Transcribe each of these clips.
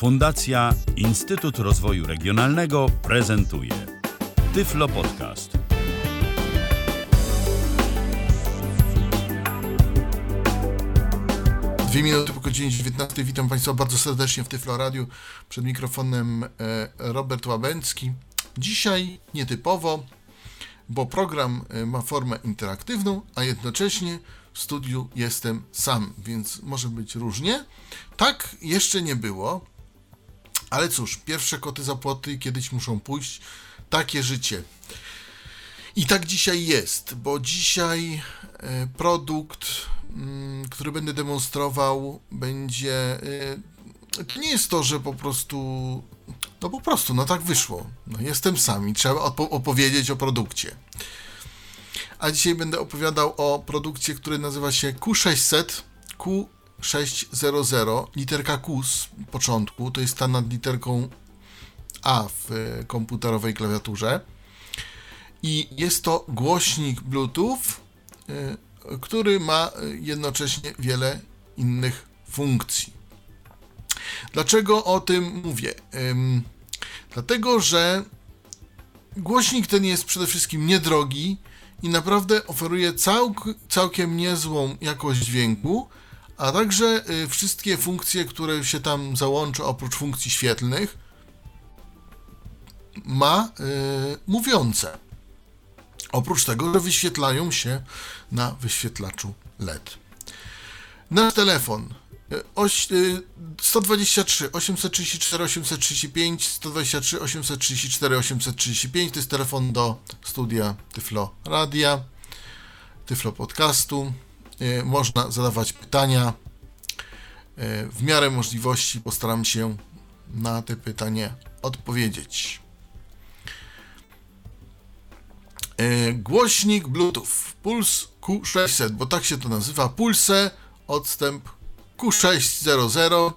Fundacja Instytut Rozwoju Regionalnego prezentuje Tyflo Podcast. Dwie minuty po godzinie 19. Witam Państwa bardzo serdecznie w Tyflo Radiu. Przed mikrofonem e, Robert Łabęcki. Dzisiaj nietypowo, bo program e, ma formę interaktywną, a jednocześnie w studiu jestem sam, więc może być różnie. Tak jeszcze nie było, ale cóż, pierwsze koty za płoty kiedyś muszą pójść. Takie życie. I tak dzisiaj jest, bo dzisiaj e, produkt, mm, który będę demonstrował, będzie. e, nie jest to, że po prostu. No po prostu, no tak wyszło. No jestem sam i trzeba opowiedzieć o produkcie. A dzisiaj będę opowiadał o produkcie, który nazywa się Q600, Q600, literka Q z początku, to jest ta nad literką A w e, komputerowej klawiaturze. I jest to głośnik Bluetooth, y, który ma y, jednocześnie wiele innych funkcji. Dlaczego o tym mówię? Dlatego, że głośnik ten jest przede wszystkim niedrogi i naprawdę oferuje całk, całkiem niezłą jakość dźwięku, a także y, wszystkie funkcje, które się tam załącza oprócz funkcji świetlnych, ma y, mówiące. Oprócz tego, że wyświetlają się na wyświetlaczu LED. Nasz telefon y, oś, y, 123 834 835 123 834 835 to jest telefon do studia Tyflo Radia, Tyflo Podcastu. Y, Można zadawać pytania. Y, W miarę możliwości postaram się na te pytania odpowiedzieć. E, Głośnik Bluetooth Puls Q600, bo tak się to nazywa. Pulse odstęp Q600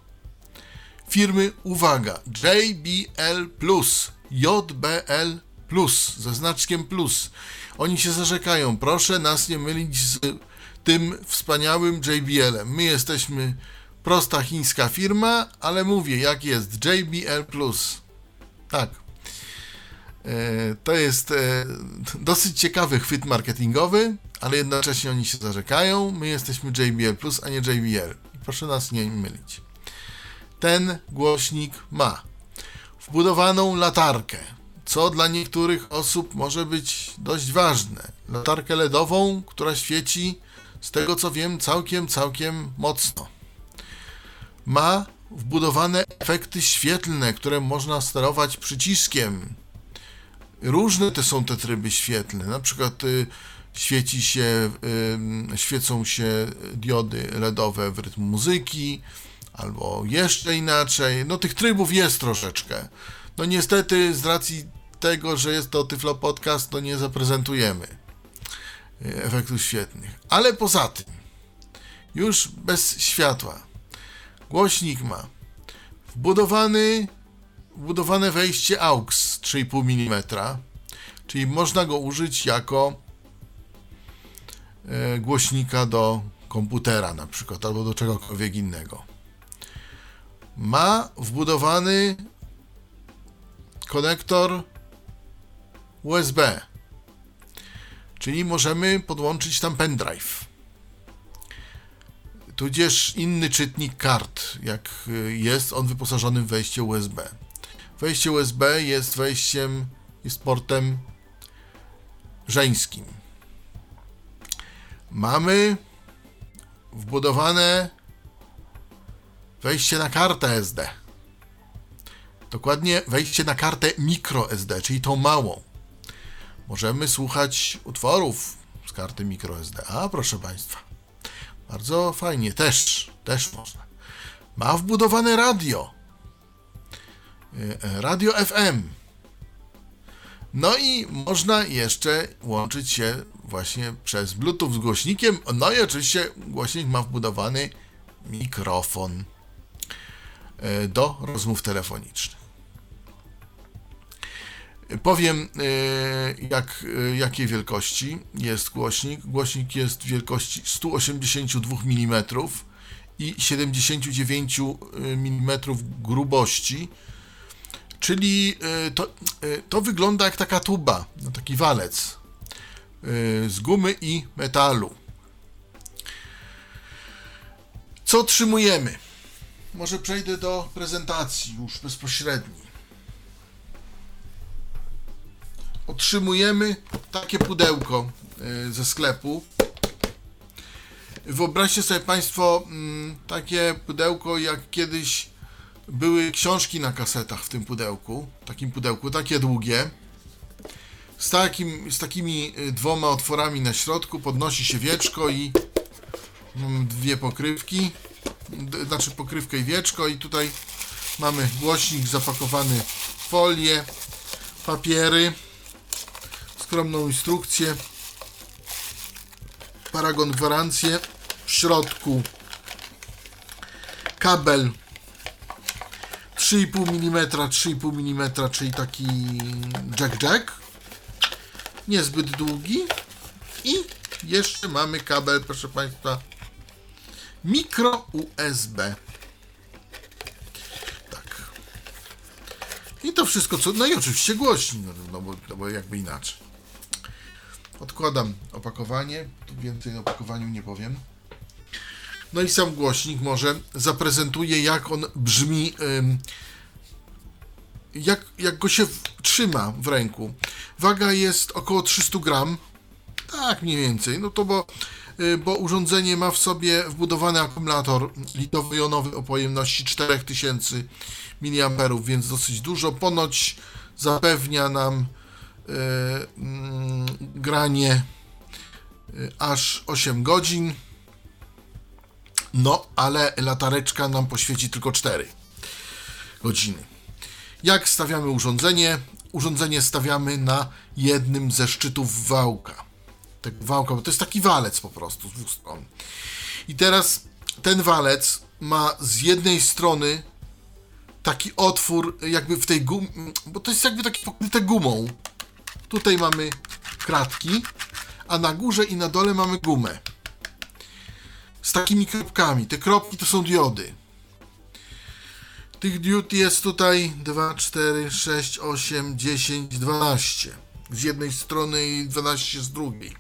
firmy, uwaga, JBL Plus, JBL Plus, ze znaczkiem plus. Oni się zarzekają, proszę nas nie mylić z tym wspaniałym JBL-em. My jesteśmy prosta chińska firma, ale mówię, jak jest JBL Plus. Tak, E, To jest e, dosyć ciekawy chwyt marketingowy, ale jednocześnie oni się zarzekają. My jesteśmy JBL Plus, a nie JBL. Proszę nas nie mylić. Ten głośnik ma wbudowaną latarkę, co dla niektórych osób może być dość ważne. Latarkę LEDową, która świeci, z tego co wiem, całkiem, całkiem mocno. Ma wbudowane efekty świetlne, które można sterować przyciskiem różne te są te tryby świetlne. Na przykład y, świeci się, y, świecą się diody LEDowe w rytm muzyki, albo jeszcze inaczej. No tych trybów jest troszeczkę. No niestety z racji tego, że jest to Tyflo Podcast, to nie zaprezentujemy efektów świetnych. Ale poza tym, już bez światła, głośnik ma wbudowany wbudowane wejście AUX 3,5 mm, czyli można go użyć jako e, głośnika do komputera na przykład, albo do czegokolwiek innego. Ma wbudowany konektor USB, czyli możemy podłączyć tam pendrive tudzież inny czytnik kart, jak y, jest on wyposażony w wejście USB. Wejście USB jest wejściem, jest portem żeńskim. Mamy wbudowane wejście na kartę SD. Dokładnie wejście na kartę microSD, czyli tą małą. Możemy słuchać utworów z karty microSD. A proszę Państwa, bardzo fajnie, też, też można. Ma wbudowane radio. E, Radio FM. No i można jeszcze łączyć się właśnie przez Bluetooth z głośnikiem. No i oczywiście głośnik ma wbudowany mikrofon e, do rozmów telefonicznych. Powiem, e, jak, e, jakiej wielkości jest głośnik. Głośnik jest wielkości 182 mm i 79 mm grubości. Czyli to, to wygląda jak taka tuba, no taki walec z gumy i metalu. Co otrzymujemy? Może przejdę do prezentacji już bezpośredniej. Otrzymujemy takie pudełko ze sklepu. Wyobraźcie sobie Państwo mm, takie pudełko, jak kiedyś były książki na kasetach w tym pudełku, takim pudełku, takie długie. Z, takim, z takimi y, dwoma otworami na środku podnosi się wieczko i dwie pokrywki, znaczy pokrywkę i wieczko i tutaj mamy głośnik zapakowany w folię, papiery, skromną instrukcję, paragon gwarancję, w środku kabel 3,5 mm, 3,5 mm, czyli taki jack-jack. Niezbyt długi. I jeszcze mamy kabel, proszę Państwa, mikro USB. Tak. I to wszystko, co. No i oczywiście głośnik, no, no, bo, no bo jakby inaczej. Odkładam opakowanie. Tu więcej o opakowaniu nie powiem. No i sam głośnik może zaprezentuje, jak on brzmi, jak, jak go się trzyma w ręku. Waga jest około 300 gram. Tak, mniej więcej. No to bo, y, bo urządzenie ma w sobie wbudowany akumulator litowo-jonowy o pojemności 4000 mAh, więc dosyć dużo. Ponoć zapewnia nam granie y, aż 8 godzin. No, ale latareczka nam poświeci tylko 4 godziny. Jak stawiamy urządzenie? Urządzenie stawiamy na jednym ze szczytów wałka. Tak wałka, bo to jest taki walec po prostu z dwóch stron. I teraz ten walec ma z jednej strony taki otwór jakby w tej gumie, bo to jest jakby taki pokryte gumą. Tutaj mamy kratki, a na górze i na dole mamy gumę z takimi kropkami. Te kropki to są diody. Tych diod jest tutaj 2, 4, 6, 8, 10, 12. Z jednej strony i 12 z drugiej.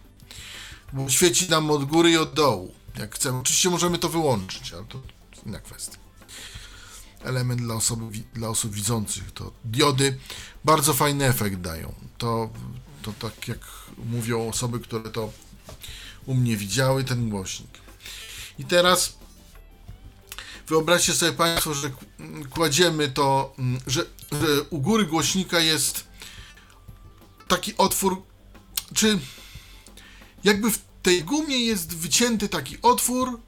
Bo świeci nam od góry i od dołu. Jak chcemy. Oczywiście możemy to wyłączyć, ale to inna kwestia. Element dla, osoby, dla osób widzących. To diody bardzo fajny efekt dają. To, to tak jak mówią osoby, które to u mnie widziały, ten głośnik. I teraz wyobraźcie sobie Państwo, że kładziemy to, mm, że, że u góry głośnika jest taki otwór, czy jakby w tej gumie jest wycięty taki otwór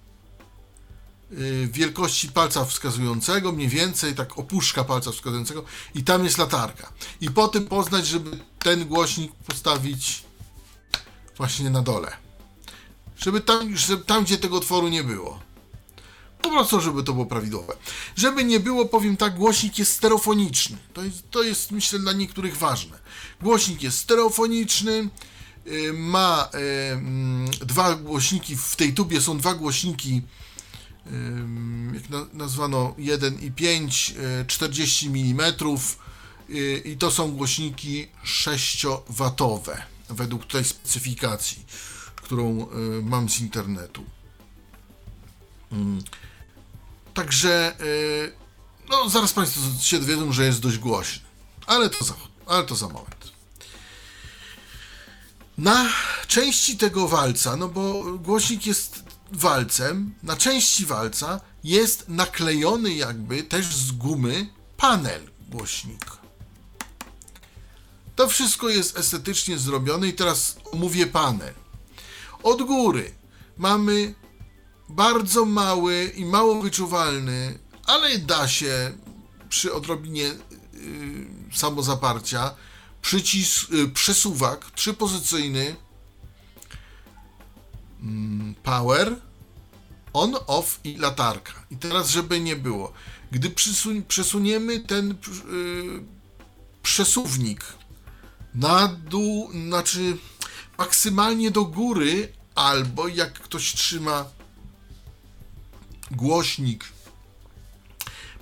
wielkości palca wskazującego, mniej więcej tak opuszka palca wskazującego i tam jest latarka. I po tym poznać, żeby ten głośnik postawić właśnie na dole. Żeby tam, żeby tam, gdzie tego otworu nie było. Po prostu, żeby to było prawidłowe. Żeby nie było, powiem tak, głośnik jest stereofoniczny. To jest, to jest myślę, dla niektórych ważne. Głośnik jest stereofoniczny, yy, ma yy, dwa głośniki, w tej tubie są dwa głośniki, jak na, nazwano 1 i 5, 40 mm i to są głośniki 6-watowe według tej specyfikacji którą e, mam z internetu. Także, e, no, zaraz Państwo się dowiedzą, że jest dość głośny, ale to za, ale to za moment. Na części tego walca, no bo głośnik jest walcem, na części walca jest naklejony jakby też z gumy panel głośnika. To wszystko jest estetycznie zrobione i teraz omówię panel. Od góry mamy bardzo mały i mało wyczuwalny, ale da się przy odrobinie yy, samozaparcia przycisk, yy, przesuwak trzypozycyjny power, on, off i latarka. I teraz, żeby nie było, gdy przesuniemy ten yy, przesuwnik na dół, znaczy maksymalnie do góry, albo jak ktoś trzyma głośnik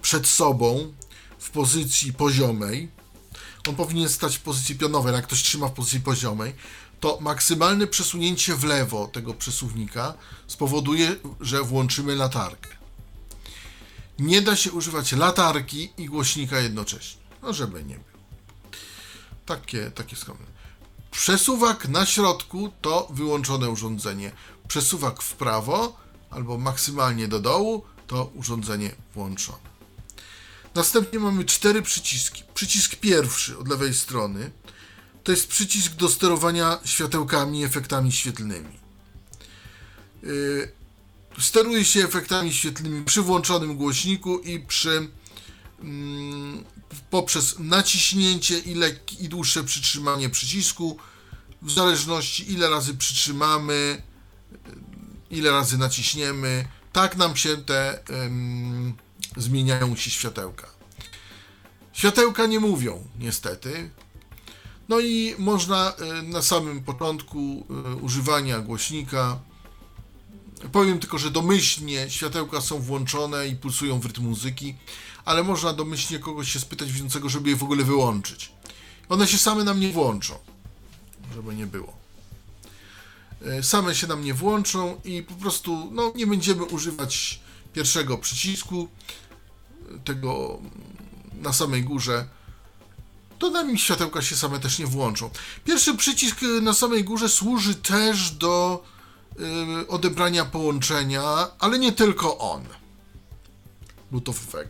przed sobą w pozycji poziomej, on powinien stać w pozycji pionowej, jak ktoś trzyma w pozycji poziomej, to maksymalne przesunięcie w lewo tego przesuwnika spowoduje, że włączymy latarkę. Nie da się używać latarki i głośnika jednocześnie. No, żeby nie było. Takie, takie skromne. Przesuwak na środku to wyłączone urządzenie. Przesuwak w prawo albo maksymalnie do dołu to urządzenie włączone. Następnie mamy cztery przyciski. Przycisk pierwszy od lewej strony to jest przycisk do sterowania światełkami efektami świetlnymi. Yy, steruje się efektami świetlnymi przy włączonym głośniku i przy mm, poprzez naciśnięcie i, i dłuższe przytrzymanie przycisku w zależności ile razy przytrzymamy, ile razy naciśniemy, tak nam się te zmieniają się światełka. Światełka nie mówią, niestety. No i można y, na samym początku y, używania głośnika Powiem tylko, że domyślnie światełka są włączone i pulsują w rytm muzyki, ale można domyślnie kogoś się spytać widzącego, żeby je w ogóle wyłączyć. One się same nam nie włączą, żeby nie było. Y, same się nam nie włączą i po prostu no, nie będziemy używać pierwszego przycisku, tego na samej górze, to nam światełka się same też nie włączą. Pierwszy przycisk na samej górze służy też do y, odebrania połączenia, ale nie tylko on. Bluetoothowego.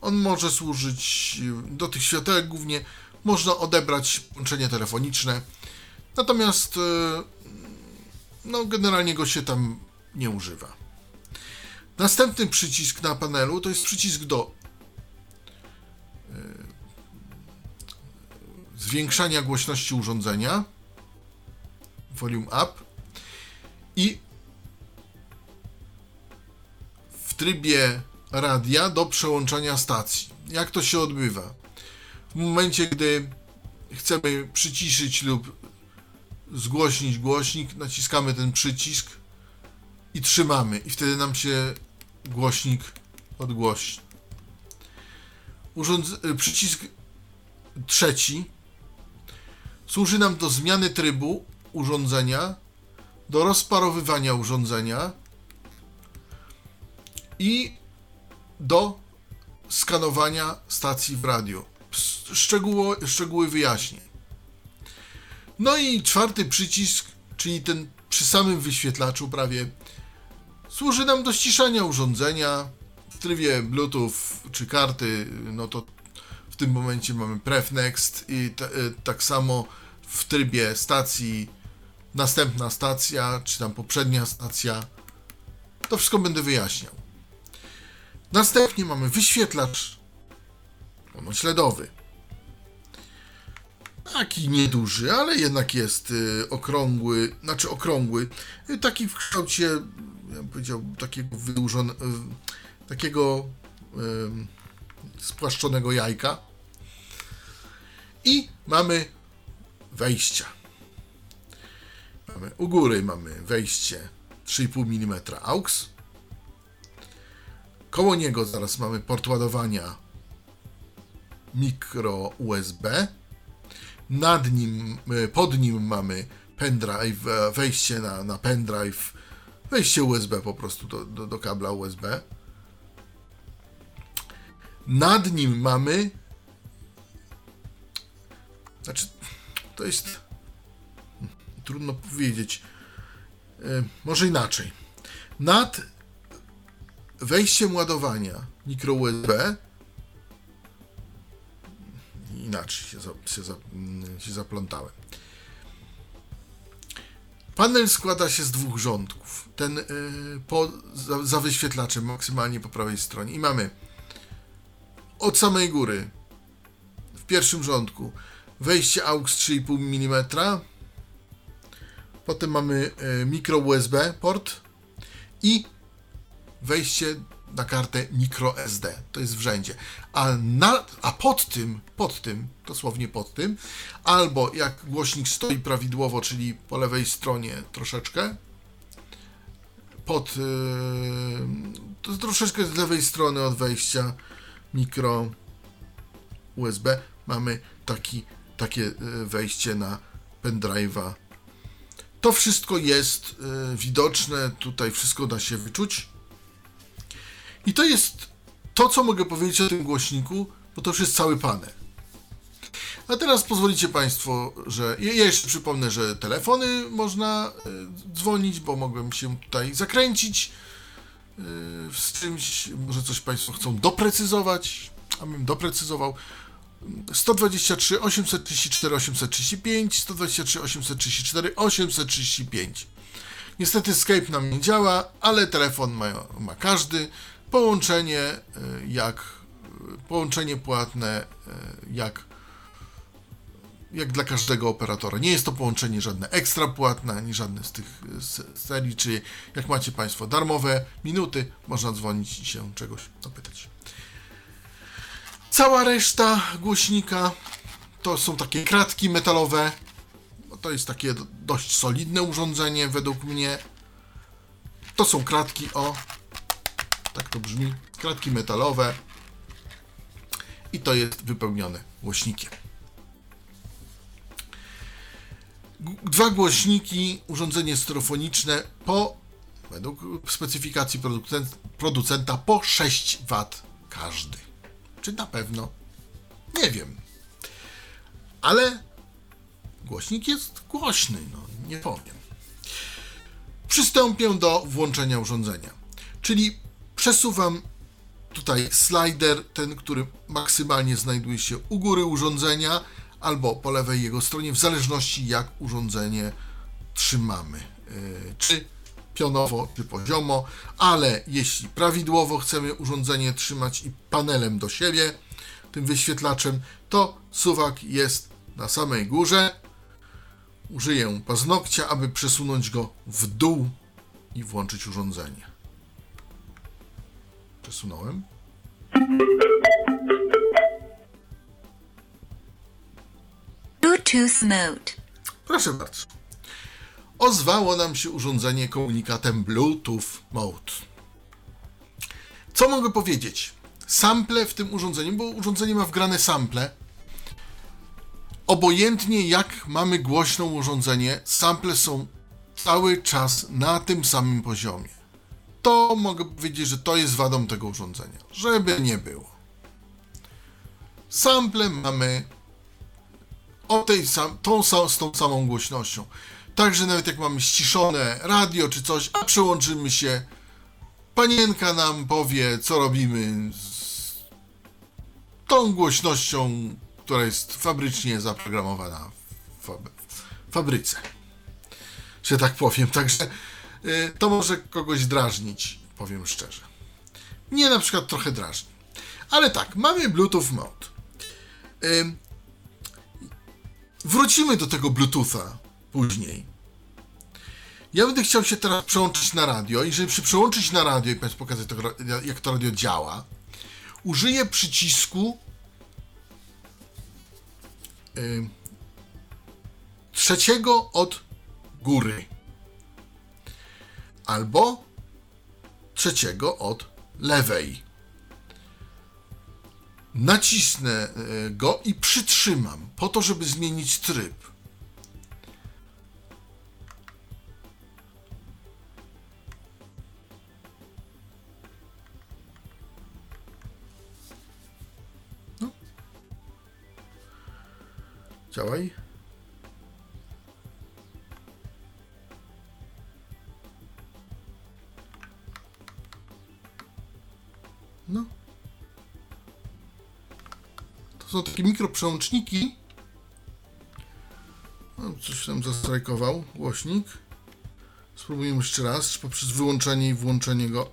On może służyć do tych światełek głównie. Można odebrać połączenie telefoniczne. Natomiast y, no, generalnie go się tam nie używa. Następny przycisk na panelu to jest przycisk do zwiększania głośności urządzenia, volume up i w trybie radia do przełączania stacji. Jak to się odbywa? W momencie, gdy chcemy przyciszyć lub zgłośnić głośnik, naciskamy ten przycisk i trzymamy, i wtedy nam się głośnik odgłośni. Urząd- przycisk trzeci Służy nam do zmiany trybu urządzenia, do rozparowywania urządzenia i do skanowania stacji w radiu. Szczegóło, szczegóły wyjaśnień. No i czwarty przycisk, czyli ten przy samym wyświetlaczu prawie, służy nam do ściszania urządzenia w trybie Bluetooth czy karty, no to w tym momencie mamy Prefnext i t- y, tak samo w trybie stacji następna stacja, czy tam poprzednia stacja. To wszystko będę wyjaśniał. Następnie mamy wyświetlacz śledowy. Taki nieduży, ale jednak jest y, okrągły, znaczy okrągły, y, taki w kształcie, ja bym powiedział, takiego wydłużonego, y, takiego spłaszczonego jajka. I mamy wejścia. Mamy, u góry mamy wejście 3,5 mm AUX. Koło niego zaraz mamy port ładowania mikro USB. Nad nim, e, pod nim mamy pendrive, e, wejście na, na pendrive, wejście USB po prostu do, do, do kabla USB. Nad nim mamy znaczy, to jest trudno powiedzieć. E, może inaczej. Nad wejściem ładowania mikro USB inaczej się, za, się, za, mm, się zaplątałem. Panel składa się z dwóch rządków. Ten y, po, za, za wyświetlaczem maksymalnie po prawej stronie. I mamy od samej góry w pierwszym rządku wejście AUX 3,5 mm. Potem mamy e, mikro USB port i wejście na kartę micro SD. To jest w rzędzie. A, na, a pod tym, pod tym, dosłownie pod tym, albo jak głośnik stoi prawidłowo, czyli po lewej stronie troszeczkę, pod to troszeczkę z lewej strony od wejścia mikro USB mamy taki, takie wejście na pendrive'a. To wszystko jest widoczne, tutaj wszystko da się wyczuć. I to jest to, co mogę powiedzieć o tym głośniku, bo to już jest cały panel. A teraz pozwolicie Państwo, że. Ja jeszcze przypomnę, że telefony można y, dzwonić, bo mogłem się tutaj zakręcić z czymś. Może coś Państwo chcą doprecyzować, a bym doprecyzował. 123 834 835 123 834 835 Niestety Skype nam nie działa, ale telefon ma, ma każdy. Połączenie jak połączenie płatne jak jak dla każdego operatora. Nie jest to połączenie żadne ekstra płatne, ani żadne z tych serii, czy jak macie Państwo darmowe minuty, można dzwonić i się czegoś zapytać. Cała reszta głośnika to są takie kratki metalowe. To jest takie dość solidne urządzenie według mnie. To są kratki, o, tak to brzmi, kratki metalowe i to jest wypełnione głośnikiem. Dwa głośniki, urządzenie stereofoniczne po, według specyfikacji producenta, po 6 W każdy. Czy na pewno? Nie wiem. Ale głośnik jest głośny, no nie powiem. Przystąpię do włączenia urządzenia. Czyli przesuwam tutaj slider, ten, który maksymalnie znajduje się u góry urządzenia albo po lewej jego stronie, w zależności jak urządzenie trzymamy. E, czy pionowo, czy poziomo, ale jeśli prawidłowo chcemy urządzenie trzymać i panelem do siebie, tym wyświetlaczem, to suwak jest na samej górze. Użyję paznokcia, aby przesunąć go w dół i włączyć urządzenie. Przesunąłem. Bluetooth Mode. Proszę bardzo. Ozwało nam się urządzenie komunikatem Bluetooth Mode. Co mogę powiedzieć? Sample w tym urządzeniu, bo urządzenie ma wgrane sample. Obojętnie jak mamy głośne urządzenie, sample są cały czas na tym samym poziomie. To mogę powiedzieć, że to jest wadą tego urządzenia, żeby nie było. Sample mamy o tej sam, tą, z tą samą głośnością. Także nawet jak mamy ściszone radio czy coś, a przełączymy się, panienka nam powie, co robimy z tą głośnością, która jest fabrycznie zaprogramowana w fabryce. Że tak powiem. Także y, to może kogoś drażnić, powiem szczerze. Mnie na przykład trochę drażni. Ale tak, mamy Bluetooth Mode. Wrócimy do tego Bluetootha później. Ja będę chciał się teraz przełączyć na radio i żeby się przełączyć na radio i pokazać, to, jak to radio działa, użyję przycisku yy, trzeciego od góry albo trzeciego od lewej nacisnę e, go i przytrzymam po to, żeby zmienić tryb. No. Działaj. No. Są takie mikroprzełączniki. No, coś tam zastrajkował głośnik. Spróbujemy jeszcze raz, czy poprzez wyłączenie i włączenie go.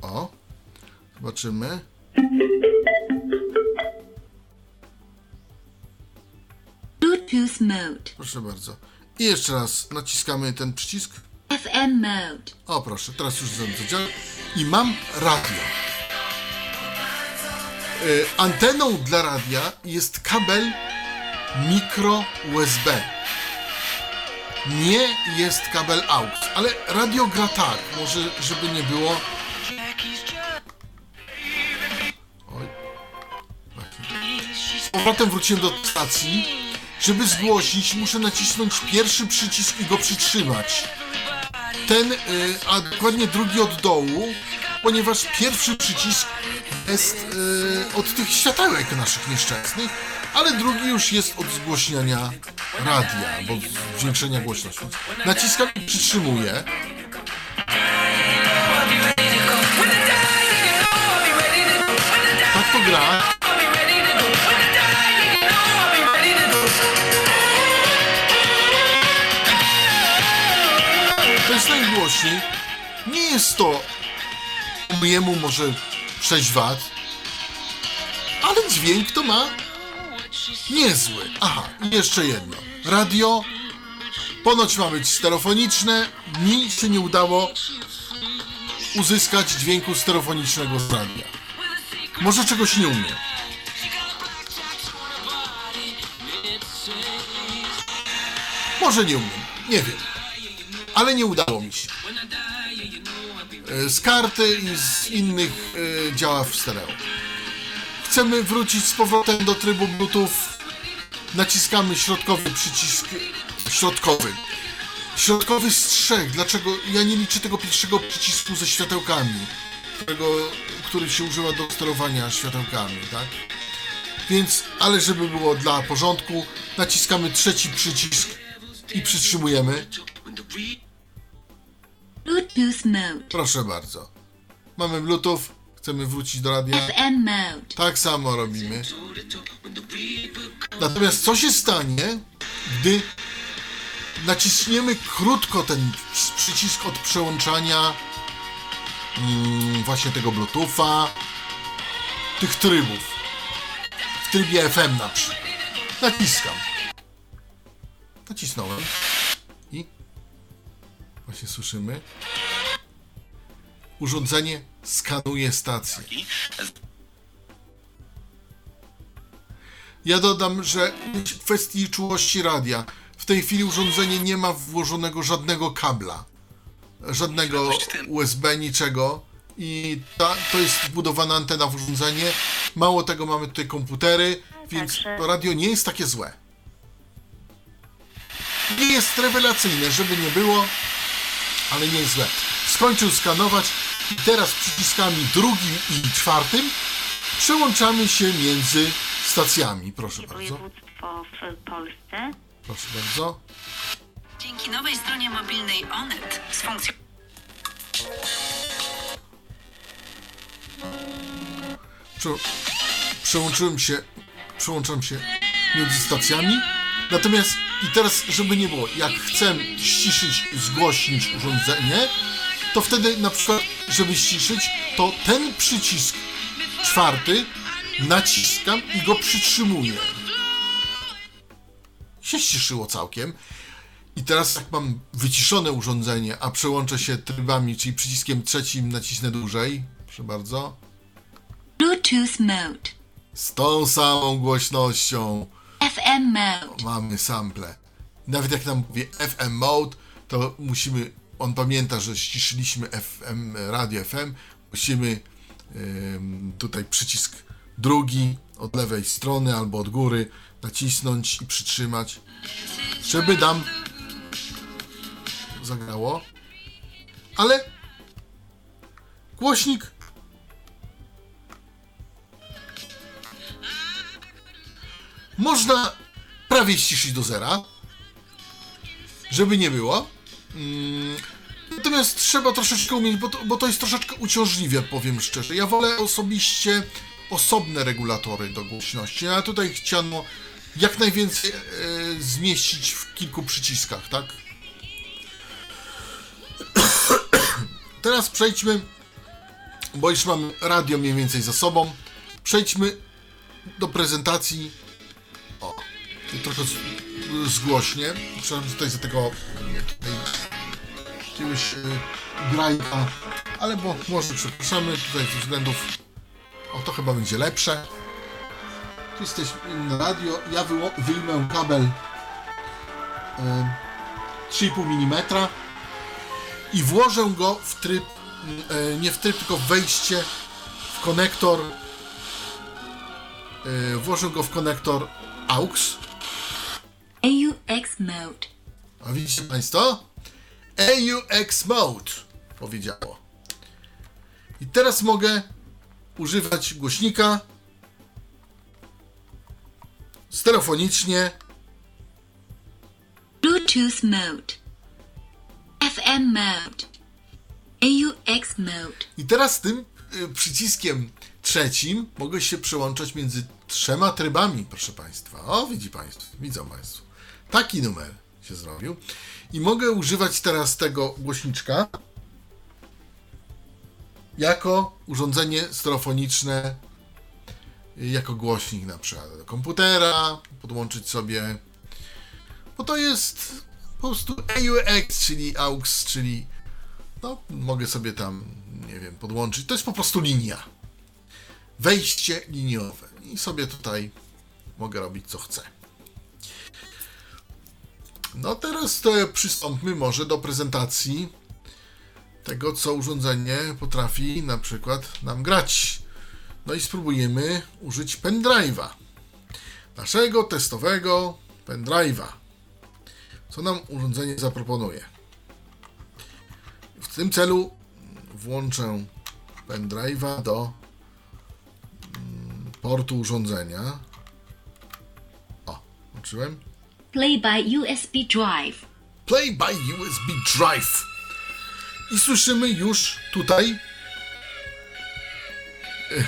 O, zobaczymy. Bluetooth mode. Proszę bardzo. I jeszcze raz naciskamy ten przycisk. FM mode. O, proszę, teraz już zadziała. I mam radio. Y, anteną dla radia jest kabel mikro USB. nie jest kabel AUX, ale radio gra tak, może żeby nie było. Oj. Z powrotem wróciłem do stacji. Żeby zgłosić, muszę nacisnąć pierwszy przycisk i go przytrzymać. Ten, y, a dokładnie drugi od dołu, ponieważ pierwszy przycisk jest y, od tych światełek naszych nieszczęsnych, ale drugi już jest od zgłośniania radia, bo zwiększenia głośności. Naciskam i przytrzymuję. Tak to gra. To jest najgłośniej. Nie jest to mojemu może 6 W, ale dźwięk to ma niezły. Aha, jeszcze jedno. Radio ponoć ma być stereofoniczne. Mi się nie udało uzyskać dźwięku stereofonicznego z radia. Może czegoś nie umiem. Może nie umiem, nie wiem. Ale nie udało mi się. E, Z karty i z innych e, działa w stereo. Chcemy wrócić z powrotem do trybu Bluetooth. Naciskamy środkowy przycisk. Środkowy. Środkowy z trzech. Dlaczego ja nie liczę tego pierwszego przycisku ze światełkami, którego, który się używa do sterowania światełkami, tak? Więc, ale żeby było dla porządku, naciskamy trzeci przycisk i przytrzymujemy. Bluetooth mode. Proszę bardzo. Mamy Bluetooth, chcemy wrócić do radia. FM mode. Tak samo robimy. Natomiast co się stanie, gdy naciśniemy krótko ten przycisk od przełączania mm, właśnie tego Bluetootha, tych trybów. W trybie FM na przykład. Naciskam. Nacisnąłem. Właśnie słyszymy. Urządzenie skanuje stację. Ja dodam, że w kwestii czułości radia w tej chwili urządzenie nie ma włożonego żadnego kabla, żadnego USB, niczego i ta, to jest wbudowana antena w urządzenie. Mało tego, mamy tutaj komputery, więc radio nie jest takie złe. Nie jest rewelacyjne, żeby nie było, ale nie jest złe. Skończył skanować i teraz przyciskami drugim i czwartym przełączamy się między stacjami. Proszę bardzo. województwo w Polsce. Proszę bardzo. Dzięki nowej stronie mobilnej Onet z funkcją Prze przełączyłem się, przełączam się między stacjami. Natomiast i teraz, żeby nie było, jak chcę ściszyć, zgłośnić urządzenie, to wtedy na przykład, żeby ściszyć, to ten przycisk czwarty naciskam i go przytrzymuję. Się ściszyło całkiem. I teraz jak mam wyciszone urządzenie, a przełączę się trybami, czyli przyciskiem trzecim nacisnę dłużej, proszę bardzo, Bluetooth mode. z tą samą głośnością FM mode. mamy sample. Nawet jak nam mówi FM mode, to musimy, on pamięta, że ściszyliśmy FM, radio FM, musimy tutaj przycisk drugi od lewej strony albo od góry nacisnąć i przytrzymać, żeby nam zagrało. Ale głośnik można prawie ściszyć do zera, żeby nie było. Mm, Natomiast trzeba troszeczkę umieć, bo to, bo to jest troszeczkę uciążliwe, powiem szczerze. Ja wolę osobiście osobne regulatory do głośności, a tutaj chciano jak najwięcej e, zmieścić w kilku przyciskach, tak? Teraz przejdźmy, bo już mamy radio mniej więcej za sobą. Przejdźmy do prezentacji trochę zgłośnie. Przepraszam tutaj za tego tutaj, jakiegoś y, grajka, ale bo może przepraszamy tutaj ze względów. O, to chyba będzie lepsze. Tu jesteś na radio. Ja wyjmę kabel y, 3,5 mm i włożę go w tryb, e, nie w tryb, tylko w wejście w konektor e, włożę go w konektor AUX AUX mode. a widzicie Państwo? AUX Mode powiedziało. I teraz mogę używać głośnika stereofonicznie Bluetooth mode. FM mode. AUX mode. I teraz tym y, przyciskiem trzecim mogę się przełączać między trzema trybami, proszę Państwa. O, widzi Państwo, widzą Państwo. Taki numer się zrobił. I mogę używać teraz tego głośniczka jako urządzenie stereofoniczne, jako głośnik na przykład do komputera, podłączyć sobie, bo to jest po prostu AUX, czyli AUX, czyli no, mogę sobie tam, nie wiem, podłączyć. To jest po prostu linia. Wejście liniowe. I sobie tutaj mogę robić co chcę. No teraz to przystąpmy może do prezentacji tego, co urządzenie potrafi na przykład nam grać. No i spróbujemy użyć pendrive'a. Naszego testowego pendrive'a. Co nam urządzenie zaproponuje? W tym celu włączę pendrive'a do mm, portu urządzenia. O, włączyłem. Play by USB drive. Play by USB Drive. I słyszymy już tutaj e,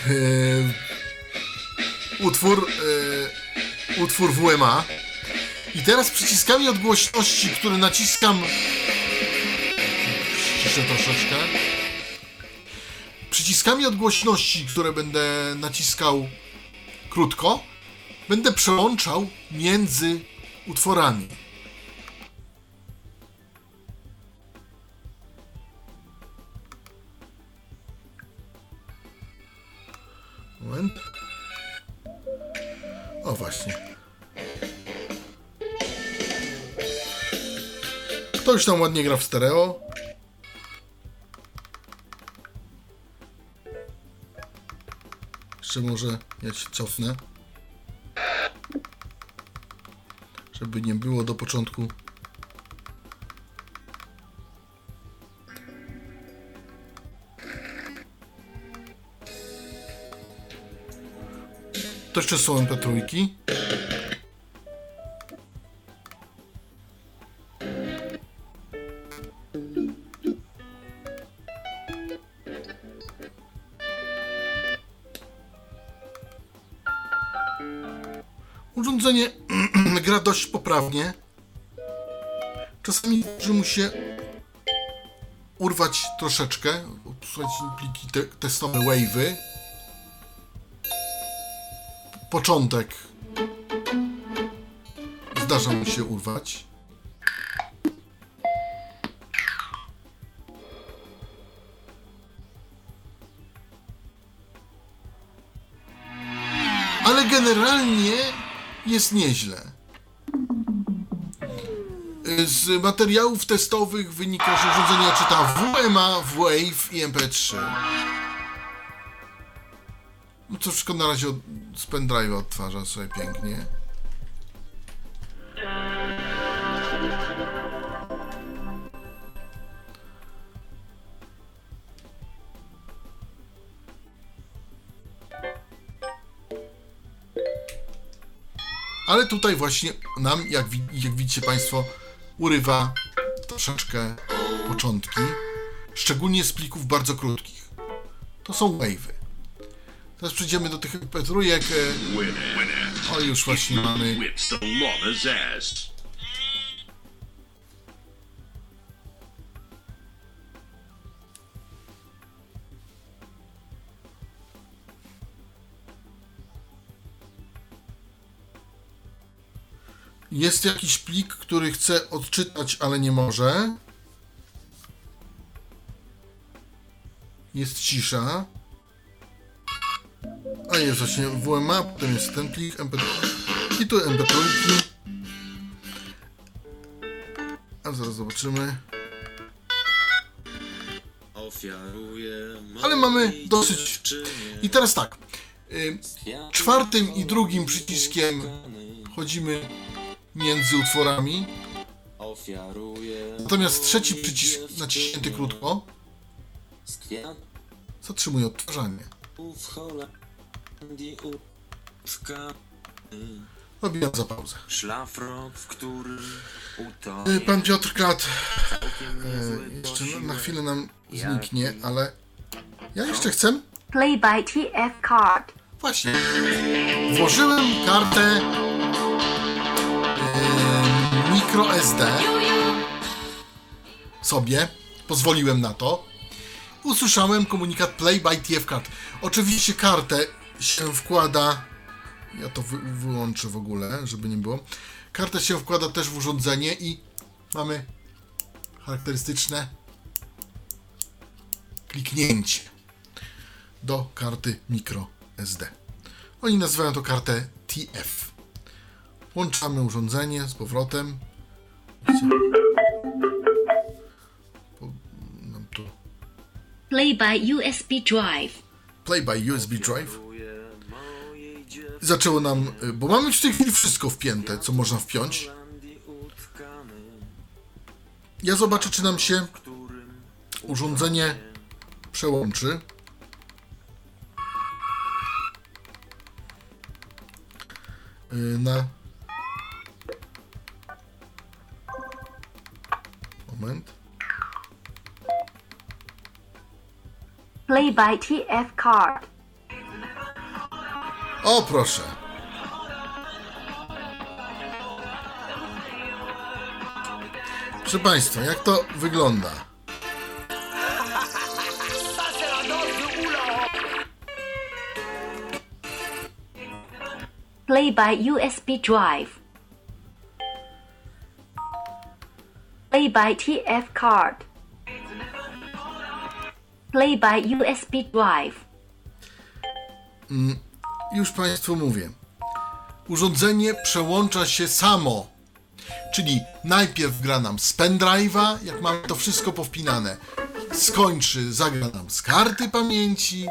utwór, e, utwór WMA. I teraz przyciskami odgłośności, które naciskam. Ściszę troszeczkę. Przyciskami odgłośności, które będę naciskał krótko, będę przełączał między utworami. Moment. O właśnie. To już tam ładnie gra w stereo. Jeszcze może ja się cofnę. Żeby nie było do początku. To jeszcze są MP3. Urządzenie gra dość poprawnie. Czasami może mu się urwać troszeczkę. Słuchajcie, pliki te, testowe wave'y. Początek zdarza mu się urwać. Ale generalnie jest nieźle. Z materiałów testowych wynika, że urządzenie czyta WMA, WAVE i MP3. No to wszystko na razie od, z pendrive'a odtwarza sobie pięknie. Tutaj właśnie nam, jak, jak widzicie Państwo, urywa troszeczkę początki, szczególnie z plików bardzo krótkich. To są wave'y. Teraz przejdziemy do tych petrójek. O, już właśnie mamy. Jest jakiś plik, który chce odczytać, ale nie może. Jest cisza. A jest właśnie WMA, potem jest ten plik MP3 i tu MP3. A zaraz zobaczymy. Ale mamy dosyć. I teraz tak. y, Czwartym i drugim przyciskiem chodzimy między utworami. Natomiast trzeci przycisk naciśnięty krótko zatrzymuje odtwarzanie. Robiłem za pauzę. szlafrok, w którym utonie Pan Piotr niezły y, jeszcze na, chwilę nam zniknie, ale ja jeszcze chcę. Play by TF card. Właśnie. Włożyłem kartę yy, micro SD sobie. Pozwoliłem na to. Usłyszałem komunikat Play by TF Card. Oczywiście kartę się wkłada. Ja to wy, wyłączę w ogóle, żeby nie było. Kartę się wkłada też w urządzenie i mamy charakterystyczne kliknięcie do karty micro SD. Oni nazywają to kartę TF. Włączamy urządzenie z powrotem. Play by USB drive. Play by USB Drive. Zaczęło nam, y, bo mamy w tej chwili wszystko wpięte, co można wpiąć. Ja zobaczę, czy nam się urządzenie przełączy. Y, Na. Moment. Play by TF card. O, proszę. Proszę Państwa, jak to wygląda? Play by USB drive. Play by TF card. Play by USB drive. Już Państwu mówię. Urządzenie przełącza się samo. Czyli najpierw gra nam z pendrive'a, jak mamy to wszystko powpinane. Skończy, zagra nam z karty pamięci.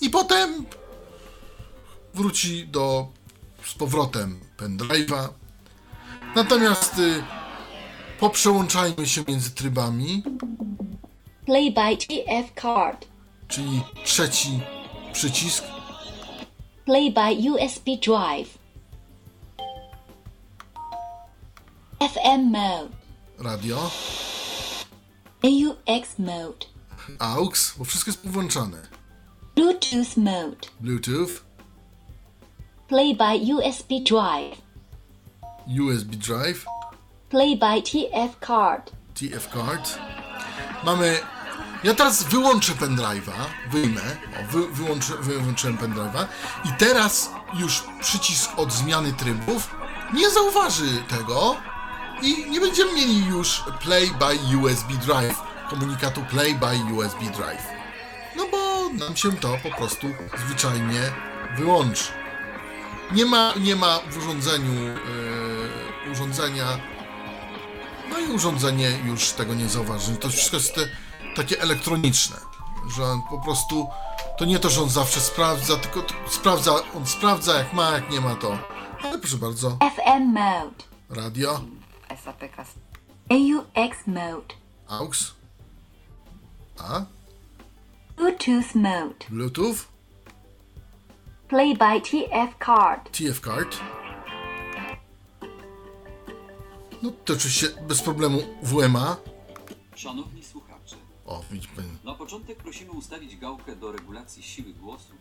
I potem wróci do z powrotem pendrive'a. Natomiast y, poprzełączajmy się między trybami, Play by TF card. czyli trzeci przycisk Play by USB drive. FM mode. radio, AUX mode. AUX, bo wszystko jest powłączane. Bluetooth mode. Bluetooth, Play by USB drive. USB drive, Play by TF card. TF card. Mamy. Ja teraz wyłączę pendrive'a, wyjmę. O, wy, wyłączę, wyłączyłem pendrive'a. I teraz już przycisk od zmiany trybów nie zauważy tego i nie będziemy mieli już play by USB drive, komunikatu play by USB drive. No bo nam się to po prostu zwyczajnie wyłączy. Nie ma, nie ma w urządzeniu yy, urządzenia no i urządzenie już tego nie zauważy. To wszystko jest te, takie elektroniczne, że on po prostu to nie to, że on zawsze sprawdza, tylko sprawdza, on sprawdza jak ma, jak nie ma to. Ale proszę bardzo, FM mode. radio, AUX mode. AUX, a Bluetooth mode. Bluetooth, Play by TF card. TF card. No to oczywiście bez problemu WMA. Szanowni słuchacze, O, widzi na początek prosimy ustawić gałkę do regulacji siły głosu.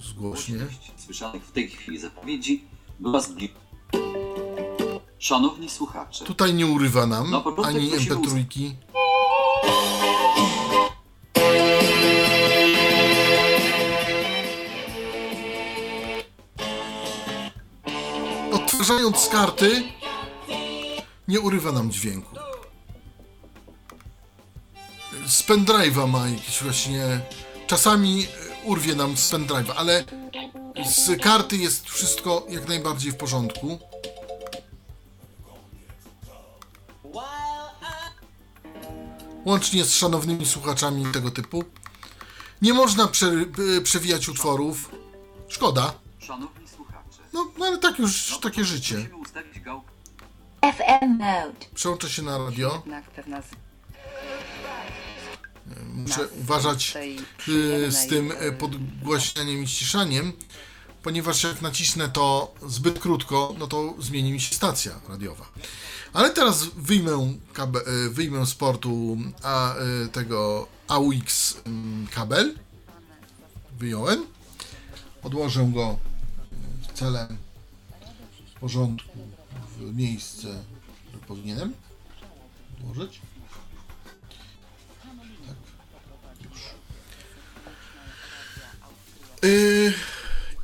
zgłośnie. Głośność słyszanych w tej chwili zapowiedzi była. Szanowni słuchacze, Tutaj nie urywa nam Na ani prosimy MP3. Odtwarzając karty, nie urywa nam dźwięku. Z pendrive'a ma jakiś właśnie... Czasami e, urwie nam z pendrive'a, ale z karty jest wszystko jak najbardziej w porządku. Łącznie z szanownymi słuchaczami tego typu. Nie można prze, e, przewijać utworów. Szkoda. Szanowni słuchacze. No, no ale tak już, takie życie. Musimy ustawić gałkę FM mode. Przełączę się na radio. Jednak pewna z Muszę uważać tej y, z tym e, y, podgłaśnianiem i ściszaniem, ponieważ jak nacisnę to zbyt krótko, no to zmieni mi się stacja radiowa. Ale teraz wyjmę, y, wyjmę z portu a, y, tego AUX mm, kabel. Wyjąłem. Odłożę go y, celem porządku miejsce, które powinienem odłożyć. Yy,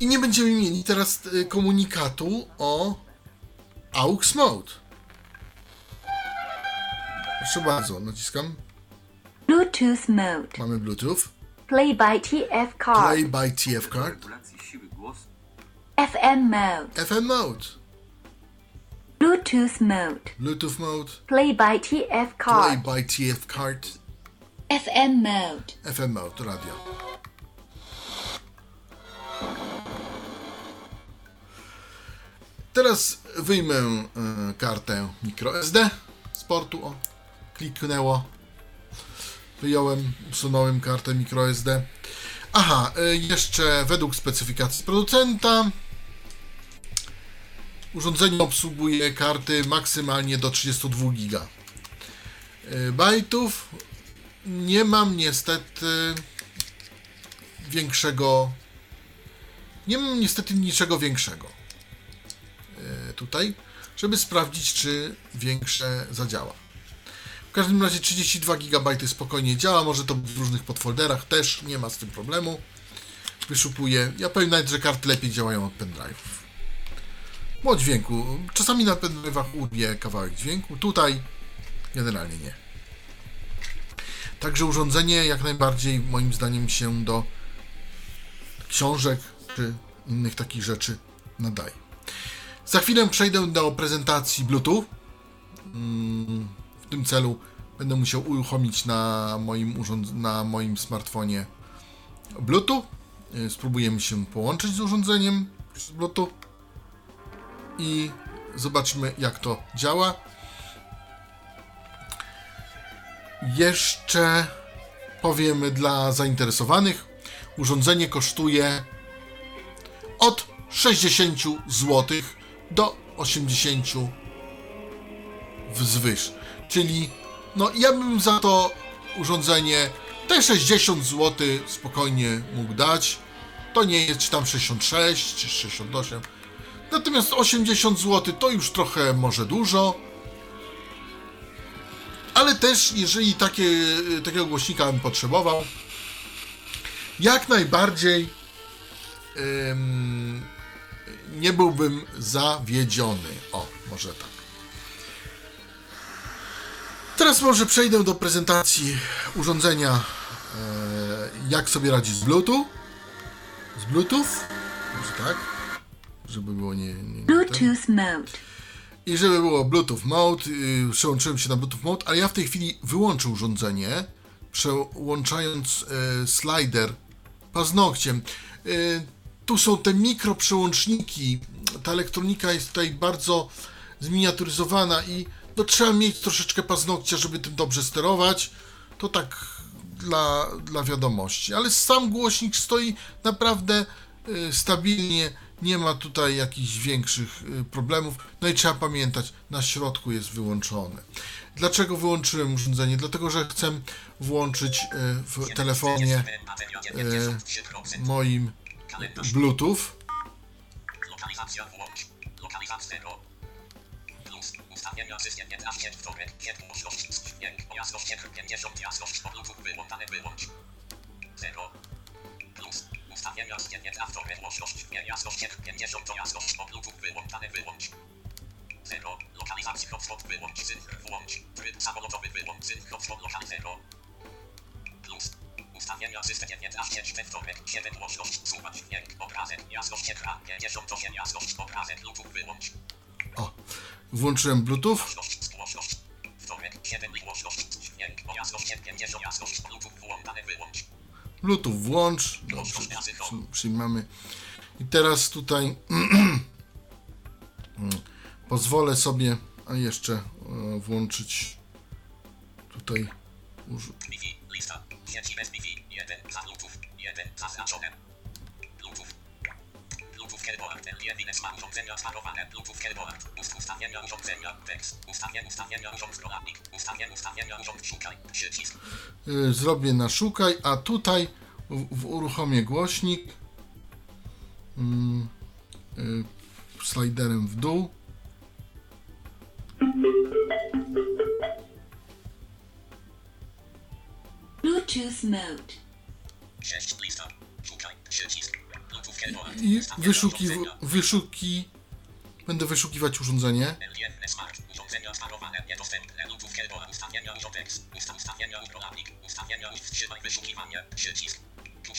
I nie będziemy mieli teraz y, komunikatu o AUX Mode. Proszę bardzo, naciskam. Bluetooth mode. Mamy Bluetooth. Play by TF card. Play by TF card. FM mode. FM Mode. Bluetooth mode. Bluetooth Mode. Play by TF Play card. by TF card. FM mode. FM Mode, radio. Teraz wyjmę e, kartę microSD z portu. O, kliknęło. Wyjąłem, usunąłem kartę microSD. Aha, e, jeszcze według specyfikacji producenta urządzenie obsługuje karty maksymalnie do 32 GB e, bajtów. Nie mam niestety większego. Nie mam niestety niczego większego e, tutaj, żeby sprawdzić, czy większe zadziała. W każdym razie 32 GB spokojnie działa, może to w różnych podfolderach też, nie ma z tym problemu. Wyszukuję. Ja powiem nawet, że karty lepiej działają od pendrive'ów. O dźwięku. Czasami na pendrive'ach urwie kawałek dźwięku, tutaj generalnie nie. Także urządzenie jak najbardziej moim zdaniem się do książek czy innych takich rzeczy nadaje. Za chwilę przejdę do prezentacji Bluetooth. Mm, W tym celu będę musiał uruchomić na moim, urząd- na moim smartfonie Bluetooth. Y, Spróbujemy się połączyć z urządzeniem przez Bluetooth i zobaczymy jak to działa. Jeszcze powiemy dla zainteresowanych, urządzenie kosztuje od 60 zł do 80 wzwyż. Czyli no ja bym za to urządzenie te 60 zł spokojnie mógł dać. To nie jest czy tam 66 czy 68. Natomiast 80 zł to już trochę może dużo. Ale też, jeżeli takie, takiego głośnika bym potrzebował, jak najbardziej ym, nie byłbym zawiedziony. O, może tak. Teraz może przejdę do prezentacji urządzenia, e, jak sobie radzić z Bluetooth. Z Bluetooth, może tak, żeby było nie... nie, ten. Bluetooth mode. I żeby było Bluetooth Mode, yy, przełączyłem się na Bluetooth Mode, ale ja w tej chwili wyłączę urządzenie, przełączając yy, slider paznokciem. Yy, tu są te mikroprzełączniki. Ta elektronika jest tutaj bardzo zminiaturyzowana i no, trzeba mieć troszeczkę paznokcia, żeby tym dobrze sterować. To tak dla, dla wiadomości. Ale sam głośnik stoi naprawdę y, stabilnie. Nie ma tutaj jakichś większych y, problemów. No i trzeba pamiętać, na środku jest wyłączony. Dlaczego wyłączyłem urządzenie? Dlatego, że chcę włączyć y, w telefonie y, moim Bluetooth. Ustawienia system 15 wtorek. Głośność. Dźwięk. Jasność 50. Jasność. Bluetooth wyłączane wyłącz. 0. Plus. Ustawienia system 15 wtorek. Głośność. Dźwięk. Jasność 50. Jasność. Bluetooth wyłączane wyłącz. 0. Lokalizacja hotspot wyłącz. Synch. Włącz. Tryb samolotowy wyłącz. Synch. Hotspot lokal 0. Plus. Ustawienia system 15 wtorek. 7 głośność. Słuchać dźwięk. Obrazek. Jasność ekran. 58 jasność. Obrazek. Bluetooth wyłącz. O, włączyłem Bluetooth. Głośność. Głośność. Wtorek. 7 głośność. Dźwięk. O jasność 50 jasność. Bluetooth włączane wyłącz. Bluetooth włącz. Dobrze, przy, przyjmamy. I teraz tutaj pozwolę sobie, a jeszcze e, włączyć tutaj uż-. Lista. Sieci bez Wi-Fi. 1 za Bluetooth. 1 zaznaczone. Urządzenia sparowane. Bluetooth keyboard. Ust ustawienia urządzenia. Tekst. Ustawienie ustawienia. Ustawienie ustawienia urząd szukaj. Przycisk. y, zrobię na szukaj, a tutaj w, w uruchomię głośnik mm, y, sliderem w dół. Bluetooth mode. 6 lista. I wyszuki, wyszuki, będę wyszukiwać urządzenie.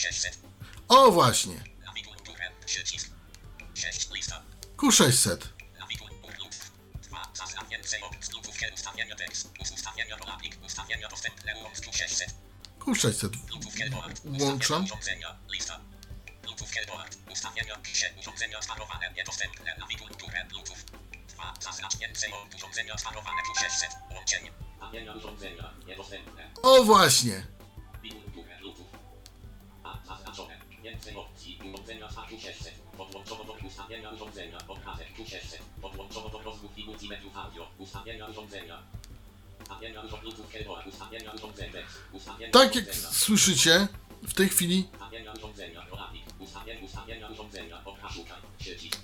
600. O właśnie, Nawiguj górę. Przycisk. 6 lista. Q600. Nawiguj Bluetooth. 2. Zaznacz więcej opcji. Bluetooth key ustawienia tekst. Ust ustawienia rolnik. Ustawienia dostępne. Urząd tu 600. Q600 Bluetooth keyboard. włączam. Bluetooth keyboard. Ustawienia pisze. Urządzenia sparowane. Niedostępne. Górę. Bluetooth. 2. Zaznacz więcej opcji. Urządzenia sparowane. Tu 600. Łączenie. Ustawienia urządzenia. Niedostępne. O właśnie, górę. Bluetooth. A. Zaznaczone. Więcej opcji. Urządzenia z tu 600. Podłączono do ustawienia urządzenia. Obrazek tu 600. Podłączono do rozmów i multimediów audio. Ustawienia urządzenia. Tak jak słyszycie, w tej chwili,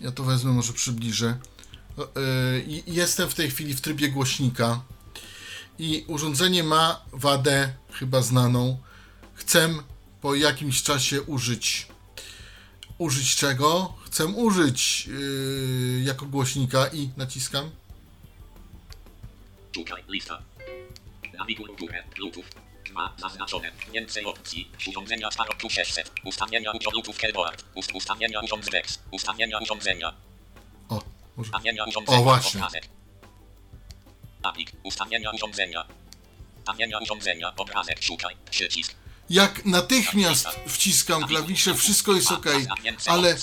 Ja to wezmę, może przybliżę. I- Jestem w tej chwili w trybie głośnika i urządzenie ma wadę chyba znaną. Chcę po jakimś czasie użyć. Użyć czego? Chcę użyć y, jako głośnika i naciskam. szukaj, lista. Nawiguj górę, Bluetooth. 2, zaznaczone, więcej opcji, urządzenia sparotu 600, ustawienia urząd Bluetooth keyboard, ust, ustawienia urząd ustawienia urządzenia, O, ustawienia urządzenia, O, właśnie. obrazek. Aplik, ustawienia urządzenia, ustawienia urządzenia, obrazek, szukaj, przycisk. Jak natychmiast wciskam klawisze, wszystko jest ok, ale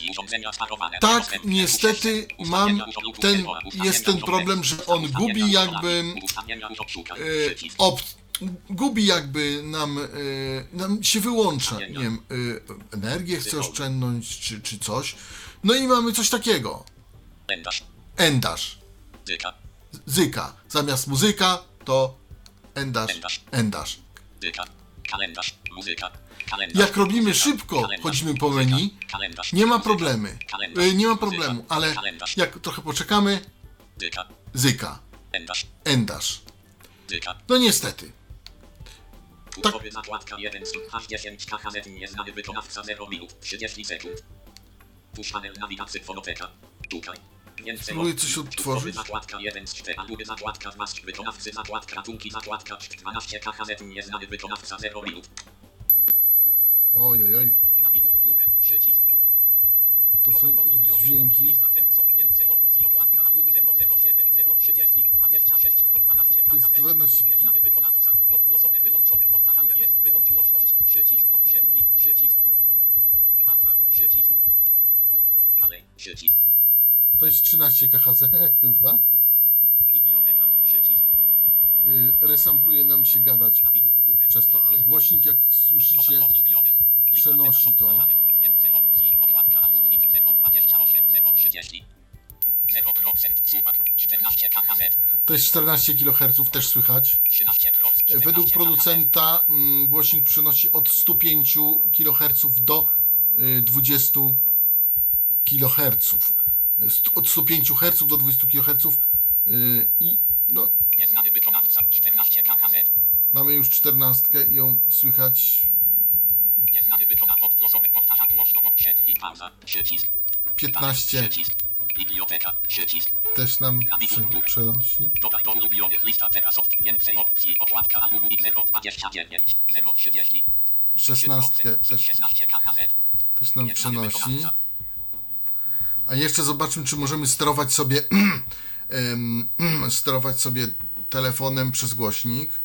tak niestety mam ten, jest ten problem, że on gubi jakby e, op, gubi jakby nam, e, nam się wyłącza, nie wiem, e, energię chce oszczędność czy, czy coś. No i mamy coś takiego, Kalendarz, endasz, dyka, zyka, zamiast muzyka to endasz, endasz. dyka, kalendarz, muzyka, kalendarz. Jak robimy szybko, chodzimy po menu, nie ma problemy, E, nie ma problemu, ale jak trochę poczekamy, zyka, kalendarz, endasz. dyka. No niestety. Tak. Utwory zakładka 1 z 10 KHZ nieznany wykonawca 0 minut 30 sekund. Push panel nawigacji fonoteka. Szukaj. Więcej Spróbuję coś Utwory odtworzyć. zakładka 1 z 4 albumy zakładka 2 z wykonawcy zakładka ratunki zakładka 12 KHZ nieznany wykonawca 0 minut. Oj, oj, oj. Nawiguj górę. Przycisk. To są dźwięki. Lista tekstów. Więcej opcji. Okładka album 007 030 26 12 To jest KHZ. 12. Nieznany wykonawca. Podgłosowe wyłączone. Powtarzania jest wyłącz głośność. Przycisk. Poprzedni. Przycisk. Pauza. Przycisk. Dalej. Przycisk. To jest 13 KHZ chyba. Biblioteka. Przycisk. Y, resampluje nam się gadać przez to, ale głośnik jak słyszycie przenosi to. Okładka albumu 028 030. 0% suwak. 14 KHZ. To jest 14 kHz, też słychać. 13%. Według producenta mm, głośnik przenosi od 105 kHz do y, 20 kHz. St- Od 105 Hz do 20 kHz y, i no, Nieznany wykonawca. 14 KHZ. mamy już 14 i ją słychać 15 Przycisk. Biblioteka. Przycisk. też nam prze, przenosi. Dodaj do ulubionych lista teraz od więcej opcji. Okładka albumu 029 030. 16 też, 16 KHZ. też nam przenosi. A jeszcze zobaczmy, czy możemy sterować sobie sterować sobie telefonem przez głośnik.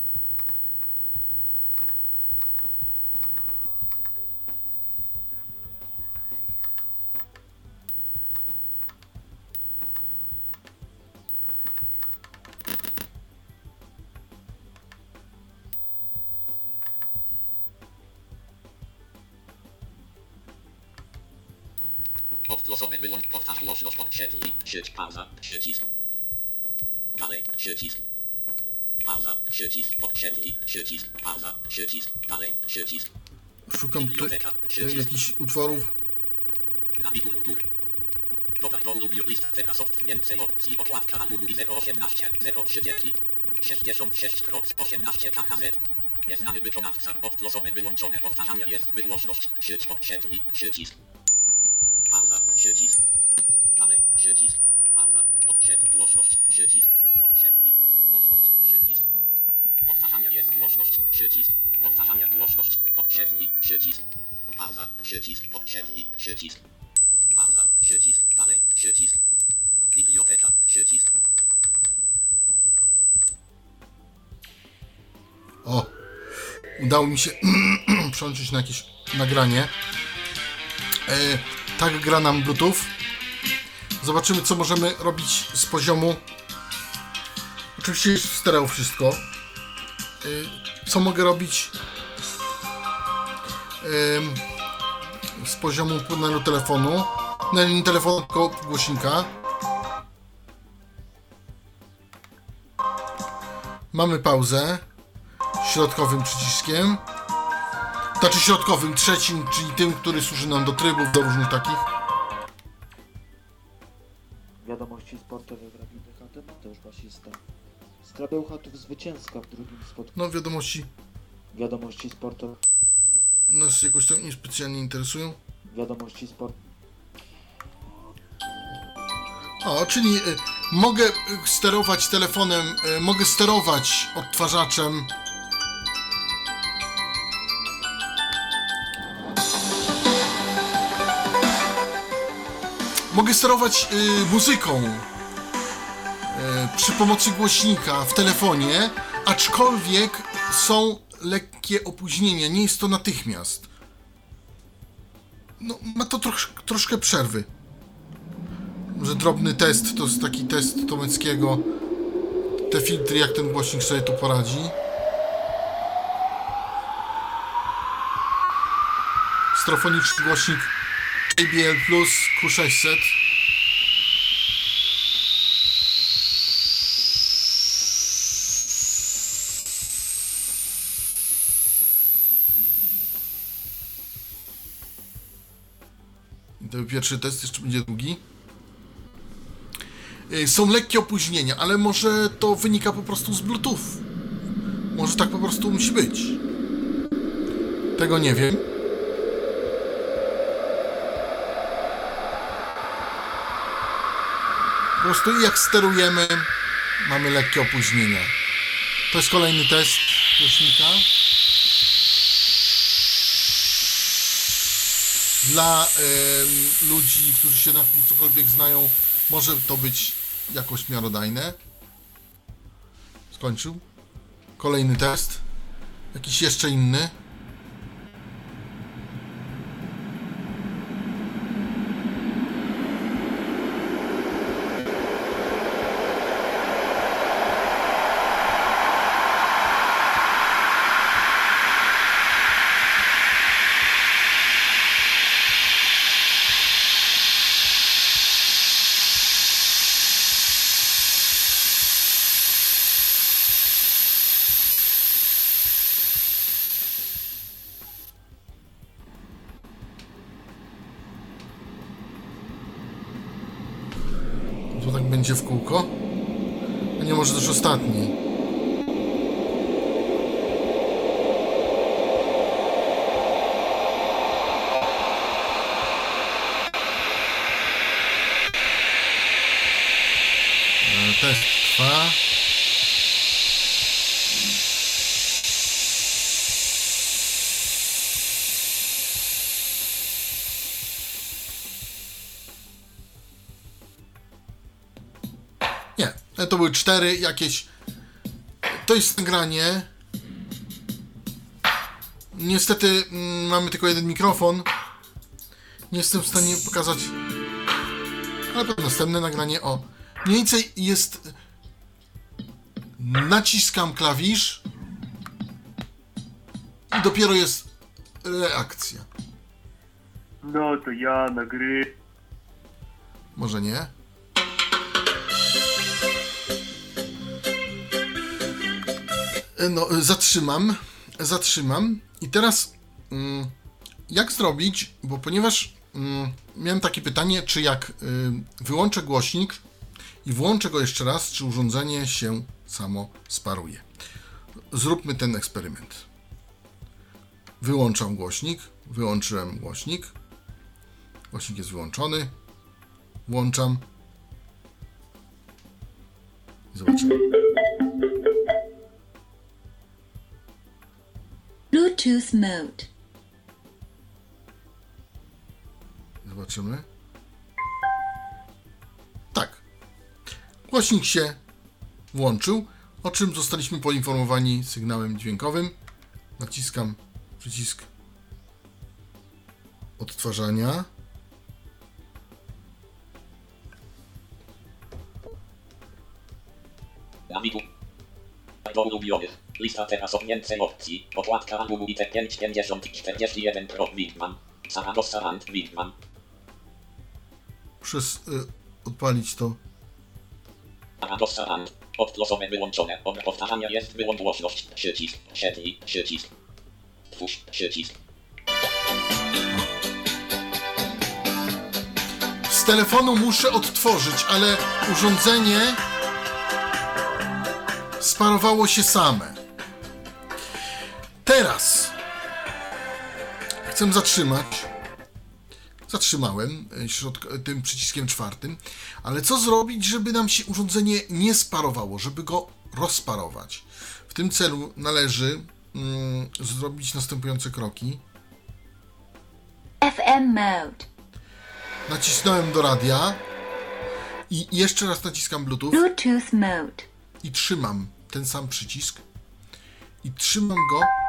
Odgłosowy wyłącz powtarz głośność podświetli. Sieć pauza. Przycisk. Dalej. Przycisk. Pauza. Przycisk. Podświetli. Przycisk. Pauza. Przycisk. Dalej. Przycisk. Szukam tutaj jakichś utworów. Nawigur u góry. Dodaj do ulubień list teraz od więcej opcji. Okładka albumu 018 030 66 18 KHZ. Nieznany wykonawca. Odgłosowe wyłączone. Powtarzania jest wygłośność. Sieć podświetli. Przycisk. Głośność. Podświetli. Przycisk. Pauza. Przycisk. Podświetli. Przycisk. Pauza. Przycisk. Dalej. Przycisk. Biblioteka. Przycisk. O! Udało mi się przełączyć na jakieś nagranie. E, tak gra nam Bluetooth. Zobaczymy, co możemy robić z poziomu. Oczywiście jest w stereo wszystko. E, co mogę robić z poziomu płynnego telefonu. No nie telefonu, tylko głośnika. Mamy pauzę środkowym przyciskiem. Znaczy środkowym, trzecim, czyli tym, który służy nam do trybów, do różnych takich. Wiadomości sportowe w Radiu DHT Mateusz Basista. Skra Bełchatów zwycięska w drugim spotkaniu. No wiadomości Wiadomości sportowe. Nas jakoś tam niespecjalnie interesują. Wiadomości sport. O, czyli y, mogę y, sterować telefonem, y, mogę sterować odtwarzaczem. Mogę sterować y, muzyką y, przy pomocy głośnika w telefonie, aczkolwiek są lekkie opóźnienia, nie jest to natychmiast. No, ma to trosz, troszkę przerwy że drobny test, to jest taki test Tomeckiego. Te filtry, jak ten głośnik sobie tu poradzi. Strofoniczny głośnik JBL Plus Q600. Pierwszy test, jeszcze będzie drugi. Y, Są lekkie opóźnienia, ale może to wynika po prostu z Bluetooth. Może tak po prostu musi być. Tego nie wiem. Po prostu jak sterujemy, mamy lekkie opóźnienia. To jest kolejny test głośnika. Dla em, ludzi, którzy się na tym cokolwiek znają, może to być jakoś miarodajne. Skończył. Kolejny test. Jakiś jeszcze inny. To tak będzie w kółko. A nie E, Test trwa. To były cztery jakieś. To jest nagranie. Niestety mm, mamy tylko jeden mikrofon. Nie jestem w stanie pokazać. Ale to następne nagranie. O, mniej więcej jest. Naciskam klawisz. I dopiero jest reakcja. No to ja na gry. może nie. No, e, zatrzymam, zatrzymam. I teraz mm, jak zrobić, bo ponieważ mm, miałem takie pytanie, czy jak y, wyłączę głośnik i włączę go jeszcze raz, czy urządzenie się samo sparuje. Zróbmy ten eksperyment. Wyłączam głośnik, wyłączyłem głośnik. Głośnik jest wyłączony. Włączam. Zobaczymy. Bluetooth mode. Zobaczymy. Tak. Głośnik się włączył, o czym zostaliśmy poinformowani sygnałem dźwiękowym. Naciskam przycisk odtwarzania. Amigu. Do ulubionych. Lista teraz więcej opcji. Okładka albumu i te 550 41 Pro Wingman. Sarado Sarant Wingman. Przez y, odpalić to. Sarado Sarant. Odgłosowe wyłączone. Od powtarzania jest wyłącz głośność. Przycisk. Siedli. Przycisk. Twórz. Przycisk. Z telefonu muszę odtworzyć, ale urządzenie sparowało się same. Teraz chcę zatrzymać. Zatrzymałem e, środk- tym przyciskiem czwartym, ale co zrobić, żeby nam się urządzenie nie sparowało, żeby go rozparować? W tym celu należy mm, zrobić następujące kroki. FM mode. Nacisnąłem do radia i jeszcze raz naciskam Bluetooth Bluetooth mode. i trzymam ten sam przycisk i trzymam go.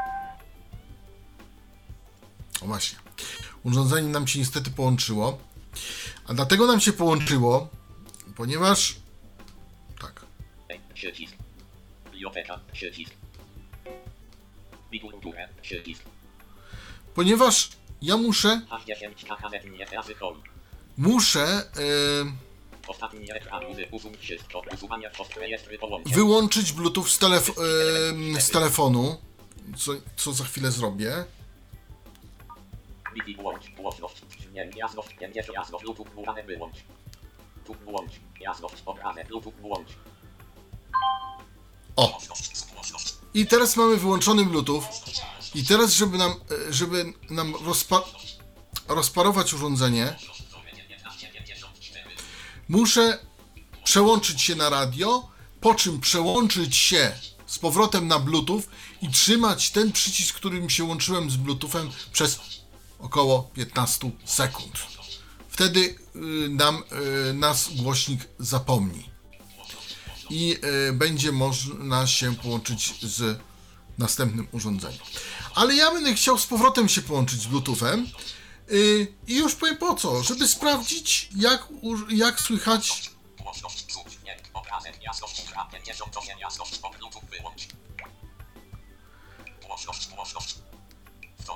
O właśnie. Urządzenie nam się niestety połączyło. A dlatego nam się połączyło, ponieważ. Tak. Ponieważ ja muszę. H10 KKZ nie razy hol. Muszę połączeń. wyłączyć Bluetooth z, telef- e, z telefonu. Co, co za chwilę zrobię. Włącz, głośność, jasność, 50, jasność, wyłącz. Tu włącz, jasność, włącz. O! I teraz mamy wyłączony Bluetooth. I teraz, żeby nam, e, żeby nam rozpa- rozparować urządzenie, muszę przełączyć się na radio, po czym przełączyć się z powrotem na Bluetooth i trzymać ten przycisk, którym się łączyłem z Bluetoothem przez około 15 sekund. Wtedy y, nam, y, nas głośnik zapomni i y, będzie można się połączyć z następnym urządzeniem. Ale ja będę chciał z powrotem się połączyć z Bluetoothem i już powiem po co, żeby sprawdzić jak, jak słychać Głośność, cud, dźwięk, obrazek, jasność, ultra, 58, jasność, o Bluetooth, wyłącz. Głośność,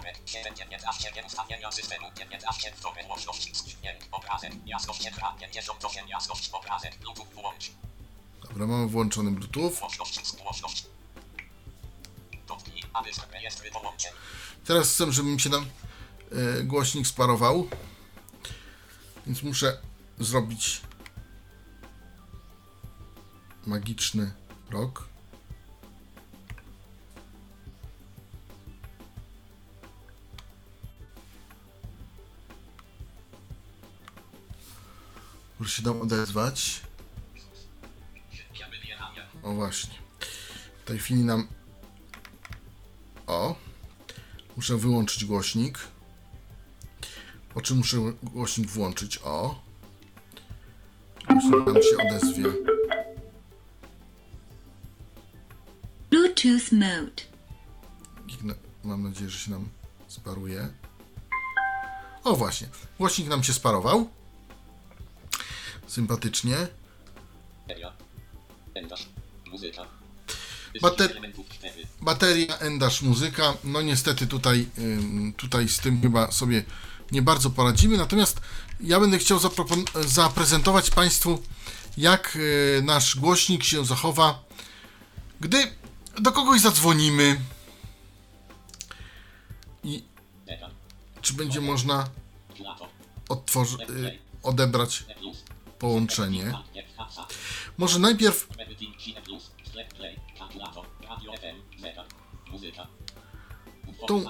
głośność. Wtorek, 7, 19, nie ustawienia systemu, 19, wtorek, głośność, dźwięk, obrazek, jasność, ultra, 58, jasność, obrazek, Bluetooth, wyłącz. Dobra, mamy włączony Bluetooth. Głośność, głośność. Dotknij, aby rejestry połączeń. Teraz chcę, żeby mi się tam e, głośnik sparował. Więc muszę zrobić magiczny rok. Muszę się tam odezwać. O właśnie. W tej chwili nam o. Muszę wyłączyć głośnik. Po czym muszę głośnik włączyć. O. Głośnik nam się odezwie. Bluetooth mode. Mam nadzieję, że się nam sparuje. O właśnie. Głośnik nam się sparował. Sympatycznie. Endasz. Bater- elementów 4. Bateria Endash Muzyka. No niestety tutaj, tutaj z tym chyba sobie nie bardzo poradzimy. Natomiast ja będę chciał zaprezentować Państwu, jak e, nasz głośnik się zachowa, gdy do kogoś zadzwonimy i czy będzie można Kulato. odtworzy- y, odebrać. Połączenie. Może najpierw. Tą-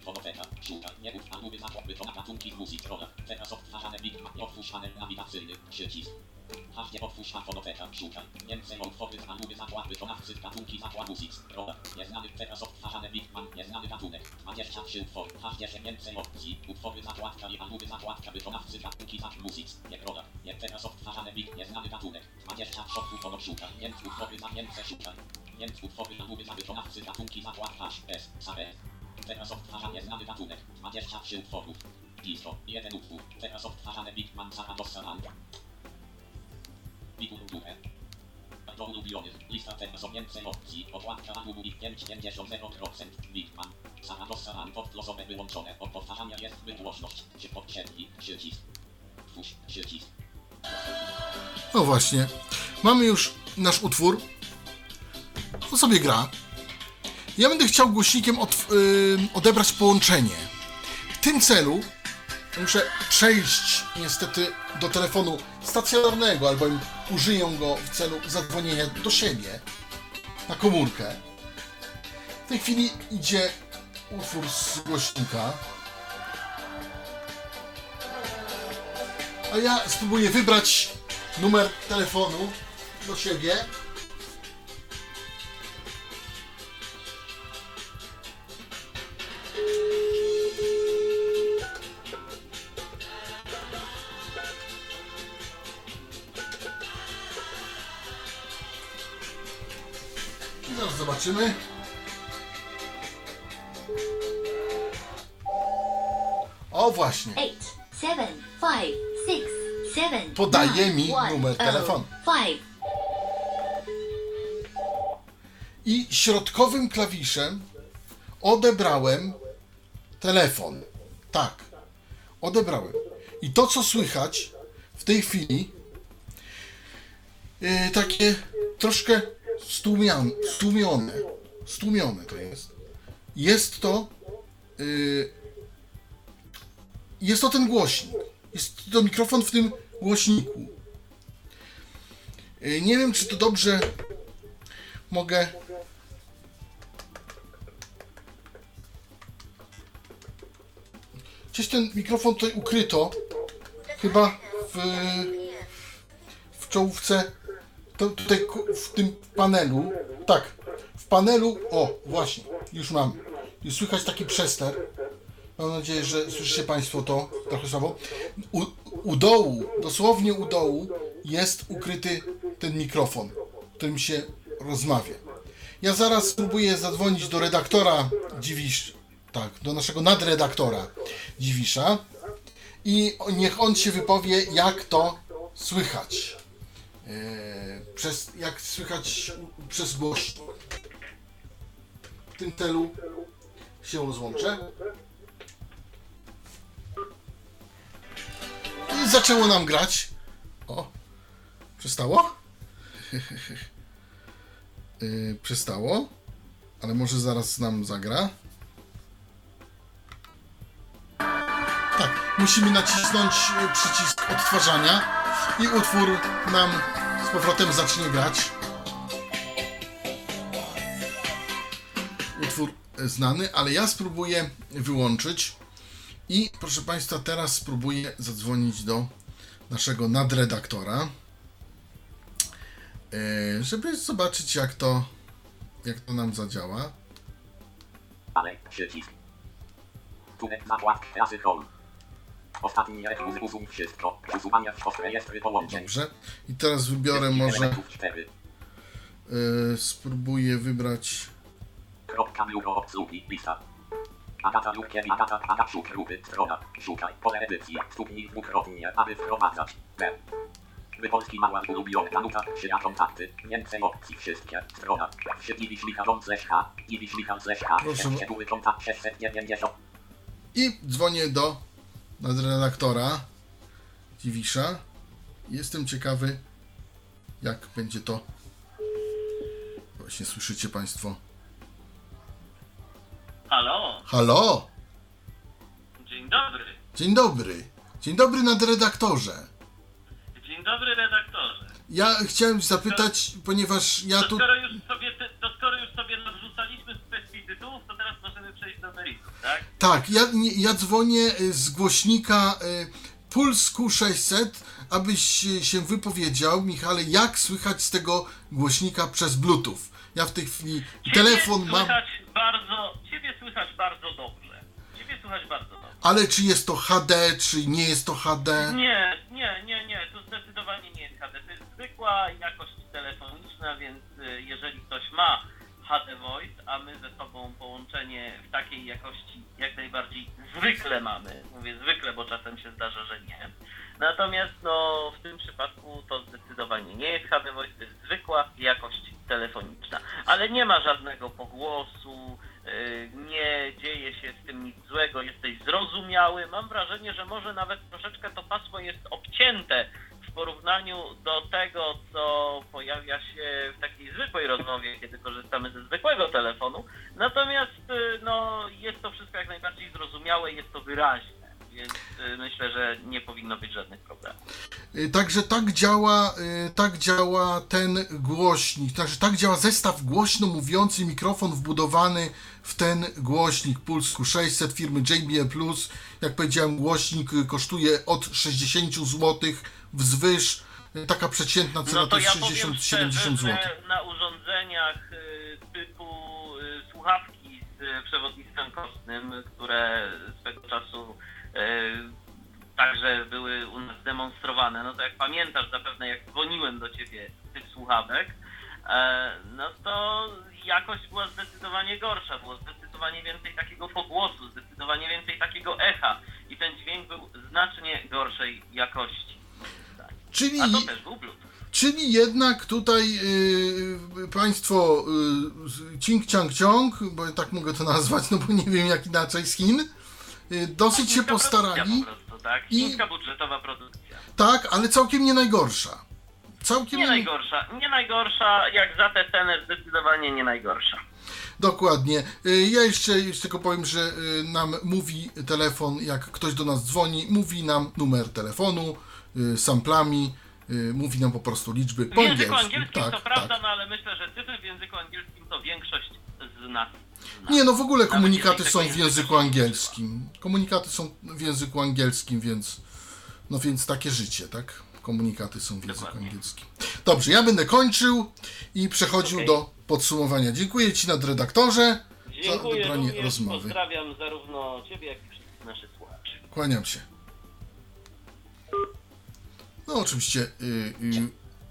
Utwór zakładka 1. H10 KHZ nieznany wykonawca. Z otwórz panel na nie szukaj. Otwórz panel na. Fonoteka. Szukaj. Utwór na. Gatunki za 12 KH. Gatunki zakładka 12. Jest teraz odtwarzane. Nie bit. Otwórz panel nawigacyjny. Przycisk. Haśnie otwórz fonoteka, szukaj. Niemcy utwory z anuby zakład wykonawcy, gatunki zakład muzyk. Rola. Nieznany teraz odtwarzane Bigman, nieznany gatunek. 23 utwory. Haśnie się Niemcy opcji. Utwory zakładka i anuby zakładka wykonawcy, gatunki zakład muzyk. Nie rola. Nie teraz odtwarzane Big, nieznany gatunek. 23 utworów szukaj. Niemcy utwory za Niemcy szukaj. Niemcy utwory anuby za wykonawcy, gatunki zakład hash, s, sabe. Teraz odtwarza nieznany gatunek. 23 utworów. Disco, jeden utwór. Teraz odtwarzane Bigman, Zaradossa Land. Wikun duchę. Do ulubionych. Lista teraz objęte opcji. Okładka albumu i 5,50%. Bigman. Saradossa Land podlosowe wyłączone. Od powtarzania jest wygłośność. Się podsiedli. Przycisk. Twórz. Przycisk. No właśnie. Mamy już nasz utwór. On sobie gra. Ja będę chciał głośnikiem od, ym, odebrać połączenie. W tym celu muszę przejść niestety do telefonu stacjonarnego, albowiem użyję go w celu zadzwonienia do siebie na komórkę. W tej chwili idzie utwór z głośnika. A ja spróbuję wybrać numer telefonu do siebie. Zaraz zobaczymy. O właśnie. Eight, seven, five, six, seven. Podaje nine, mi one, numer oh, telefonu. I środkowym klawiszem odebrałem telefon. Tak, odebrałem. I to, co słychać w tej chwili, yy, takie troszkę stłumian, stłumione, stłumione to jest. Jest to, yy, jest to ten głośnik. Jest to mikrofon w tym głośniku. Yy, nie wiem, czy to dobrze mogę Gdzieś ten mikrofon tutaj ukryto. Chyba w, w czołówce. To, tutaj w tym panelu. Tak. W panelu. O, właśnie. Już mam. Już słychać taki przester. Mam nadzieję, że słyszycie Państwo to trochę słabo. U, u dołu, dosłownie u dołu jest ukryty ten mikrofon, którym się rozmawia. Ja zaraz spróbuję zadzwonić do redaktora Dziwisz, tak, do naszego nadredaktora Dziwisza i niech on się wypowie, jak to słychać. Eee, przez, jak słychać przez głośnik. W tym celu się rozłączę. I zaczęło nam grać. O, przestało? Yy, przestało, ale może zaraz nam zagra. Tak, musimy nacisnąć przycisk odtwarzania i utwór nam z powrotem zacznie grać. Utwór znany, ale ja spróbuję wyłączyć i proszę Państwa, teraz spróbuję zadzwonić do naszego nadredaktora. E, żeby zobaczyć jak to jak to nam zadziała. Ale. Przycisk. Razy home. Ostatni rek muzyk usuń wszystko. Usuwania w rejestry połączeń. Dobrze. I teraz wybiorę może Elementów 4. e, spróbuję wybrać Kropka biuro obsługi. Lista. Agata Jurkiewicz, Agata, Agata, grupy, strona, szukaj, pole edycji, stuknij dwukrotnie, aby wprowadzać, B. Wypolski mała ulubiona szyja kontakty, więcej opcji, wszystkie, strona, H, i ślikarząc H, Proszę. szczegóły kontakt 690. I dzwonię do nadredaktora Dziwisza. Jestem ciekawy, jak będzie to. Właśnie słyszycie Państwo. Halo, Halo! dzień dobry. Dzień dobry. Dzień dobry nadredaktorze. Dzień dobry redaktorze. Ja chciałem zapytać, ponieważ ja To tu. skoro już sobie, to skoro już sobie tak? Tak, ja, ja dzwonię y, z głośnika y, Puls Q600, abyś się wypowiedział, Michale, jak słychać z tego głośnika przez Bluetooth. Ja w tej chwili telefon Ciebie mam, słychać bardzo, ciebie słychać bardzo dobrze. Ciebie słychać bardzo dobrze. ale czy jest to HD, czy nie jest to HD? Nie, nie, nie, nie, to zdecydowanie nie jest HD. To jest zwykła jakość telefoniczna, więc y, jeżeli ktoś ma HD Voice, a my ze sobą połączenie w takiej jakości jak najbardziej zwykle mamy, mówię zwykle, bo czasem się zdarza, że nie. Natomiast no, w tym przypadku to zdecydowanie nie jest HD Voice, to jest zwykła jakość telefoniczna. Ale nie ma żadnego pogłosu, y, nie dzieje się z tym nic złego, jesteś zrozumiały. Mam wrażenie, że może nawet troszeczkę to pasmo jest obcięte porównaniu do tego, co pojawia się w takiej zwykłej rozmowie, kiedy korzystamy ze zwykłego telefonu. Natomiast y, no, jest to wszystko jak najbardziej zrozumiałe, jest to wyraźne, więc y, myślę, że nie powinno być żadnych problemów. Y, Także tak działa, y, tak działa ten głośnik, także tak działa zestaw głośno mówiący, mikrofon wbudowany w ten głośnik Puls Q600 firmy JBL Plus. Jak powiedziałem, głośnik kosztuje od 60 zł wzwyż. Taka przeciętna cena No to to jest ja powiem 60-70 szczerze, zł. na urządzeniach typu słuchawki z przewodnictwem kostnym, które swego czasu także były u nas demonstrowane, no to jak pamiętasz zapewne jak dzwoniłem do ciebie z tych słuchawek, e, no to jakość była zdecydowanie gorsza, było zdecydowanie więcej takiego pogłosu, zdecydowanie więcej takiego echa i ten dźwięk był znacznie gorszej jakości. Tak. Czyli, A to też był Bluetooth. czyli jednak tutaj y, Państwo y, cink ciang ciąg, bo tak mogę to nazwać, no bo nie wiem jak inaczej z Chin, y, dosyć się Chińska postarali. Po prostu, tak? I- budżetowa produkcja. Tak, ale całkiem nie najgorsza. Całkiem Nie najgorsza, nie najgorsza, jak za tę cenę zdecydowanie nie najgorsza. Dokładnie. Y, Ja jeszcze, jeszcze tylko powiem, że y, nam mówi telefon, jak ktoś do nas dzwoni, mówi nam numer telefonu, y, samplami, y, mówi nam po prostu liczby W po języku angielsku. angielskim Tak, to prawda, tak. no ale myślę, że cyfry w języku angielskim to większość z nas. Nie, no w ogóle komunikaty są w języku angielskim. Komunikaty są w języku angielskim, więc no więc takie życie, tak? Komunikaty są w języku Dokładnie. angielskim. Dobrze, ja będę kończył i przechodził Okej. do podsumowania. Dziękuję Ci nadredaktorze za Dziękuję dobranie również, rozmowy. pozdrawiam zarówno Ciebie, jak i wszystkich naszych słuchaczy. Kłaniam się. No oczywiście, y, y,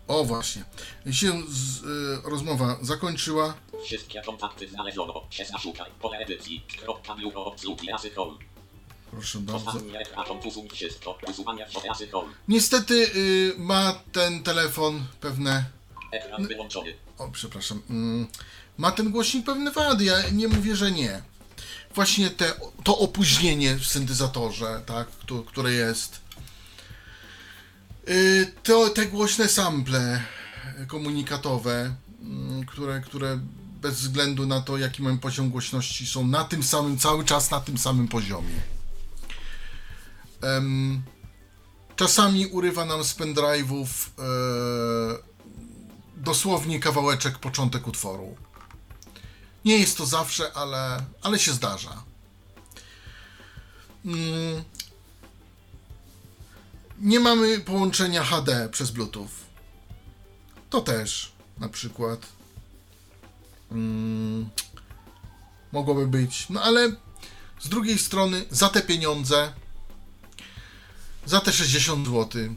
o właśnie, się z, y, rozmowa zakończyła. Wszystkie kontakty znaleziono. Się zaszukaj. Pole edycji. Kropka biuro obsługi asykol. Proszę bardzo. Niestety y, ma ten telefon pewne, Ekran wyłączony. o przepraszam, mm, ma ten głośnik pewne wady, ja nie mówię, że nie. Właśnie te, to opóźnienie w syntezatorze, tak, które jest. Y, To, te głośne sample komunikatowe, mm, które, które bez względu na to, jaki mamy poziom głośności, są na tym samym, cały czas na tym samym poziomie. Czasami urywa nam z pendrive'ów e, dosłownie kawałeczek, początek utworu. Nie jest to zawsze, ale, ale się zdarza. Nie mamy połączenia HD przez Bluetooth. To też na przykład mm, mogłoby być. No ale z drugiej strony za te pieniądze, za te 60 zł,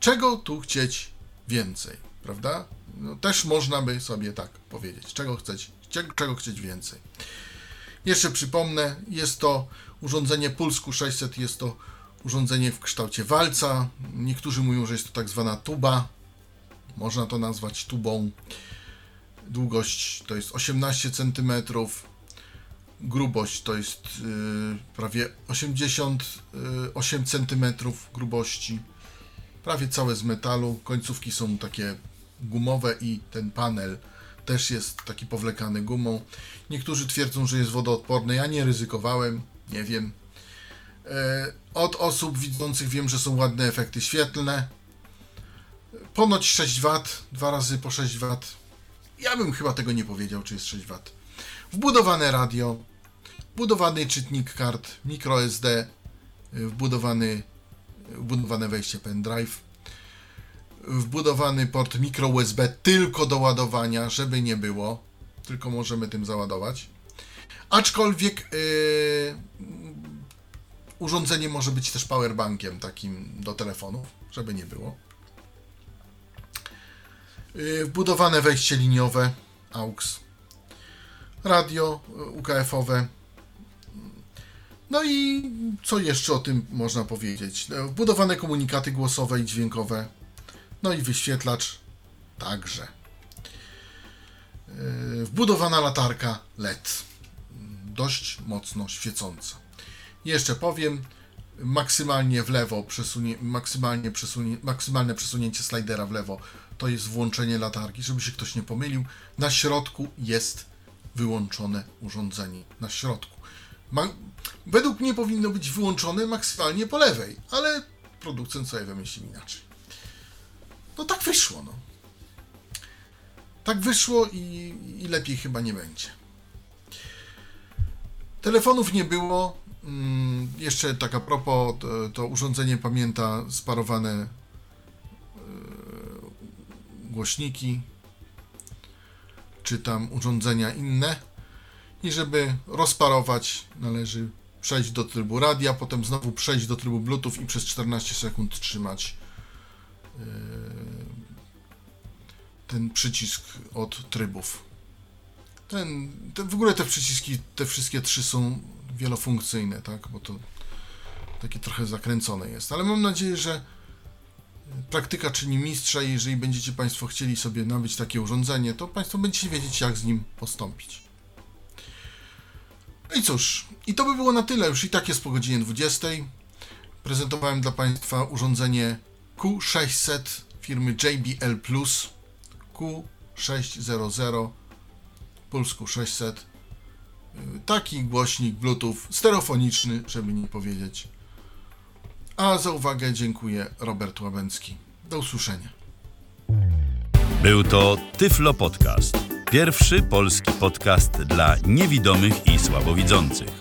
czego tu chcieć więcej, prawda? No, też można by sobie tak powiedzieć, czego chcieć, czego chcieć więcej? Jeszcze przypomnę, jest to urządzenie Pulsku 600, jest to urządzenie w kształcie walca. Niektórzy mówią, że jest to tak zwana tuba. Można to nazwać tubą. Długość to jest 18 cm. Grubość to jest yy, prawie 88 cm grubości. Prawie całe z metalu. Końcówki są takie gumowe i ten panel też jest taki powlekany gumą. Niektórzy twierdzą, że jest wodoodporny. Ja nie ryzykowałem, nie wiem. E, Od osób widzących wiem, że są ładne efekty świetlne. Ponoć 6 W, dwa razy po 6 W. Ja bym chyba tego nie powiedział, czy jest 6 W. Wbudowane radio, wbudowany czytnik kart microSD, y, wbudowany, wbudowane wejście pendrive, wbudowany port micro USB tylko do ładowania, żeby nie było, tylko możemy tym załadować. Aczkolwiek yy, urządzenie może być też powerbankiem takim do telefonów, żeby nie było. Yy, wbudowane wejście liniowe AUX, radio yy, UKF-owe. No i co jeszcze o tym można powiedzieć? Yy, Wbudowane komunikaty głosowe i dźwiękowe. No i wyświetlacz także. Yy, Wbudowana latarka LED. Dość mocno świecąca. Jeszcze powiem, maksymalnie w lewo przesunie, maksymalnie przesunie, maksymalne przesunięcie slidera w lewo to jest włączenie latarki, żeby się ktoś nie pomylił. Na środku jest wyłączone urządzenie. Na środku. Ma, według mnie powinno być wyłączone maksymalnie po lewej, ale producent sobie wymyślił inaczej. No tak wyszło, no. Tak wyszło i, i lepiej chyba nie będzie. Telefonów nie było. Mm, jeszcze tak a propos, to, to urządzenie pamięta sparowane e, głośniki, czy tam urządzenia inne. I żeby rozparować, należy przejść do trybu radia, potem znowu przejść do trybu Bluetooth i przez 14 sekund trzymać e, ten przycisk od trybów. Ten, ten, w ogóle te przyciski, te wszystkie trzy są wielofunkcyjne, tak? Bo to takie trochę zakręcone jest. Ale mam nadzieję, że praktyka czyni mistrza i jeżeli będziecie Państwo chcieli sobie nabyć takie urządzenie, to Państwo będziecie wiedzieć, jak z nim postąpić. No i cóż, i to by było na tyle. Już i tak jest po godzinie 20. Prezentowałem dla Państwa urządzenie Q600 firmy JBL Plus Q600 Pulsku 600 taki głośnik Bluetooth stereofoniczny, żeby nie powiedzieć. A za uwagę dziękuję Robert Łabęcki. Do usłyszenia. Był to Tyflo Podcast. Pierwszy polski podcast dla niewidomych i słabowidzących.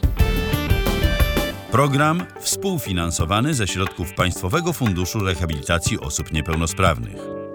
Program współfinansowany ze środków Państwowego Funduszu Rehabilitacji Osób Niepełnosprawnych.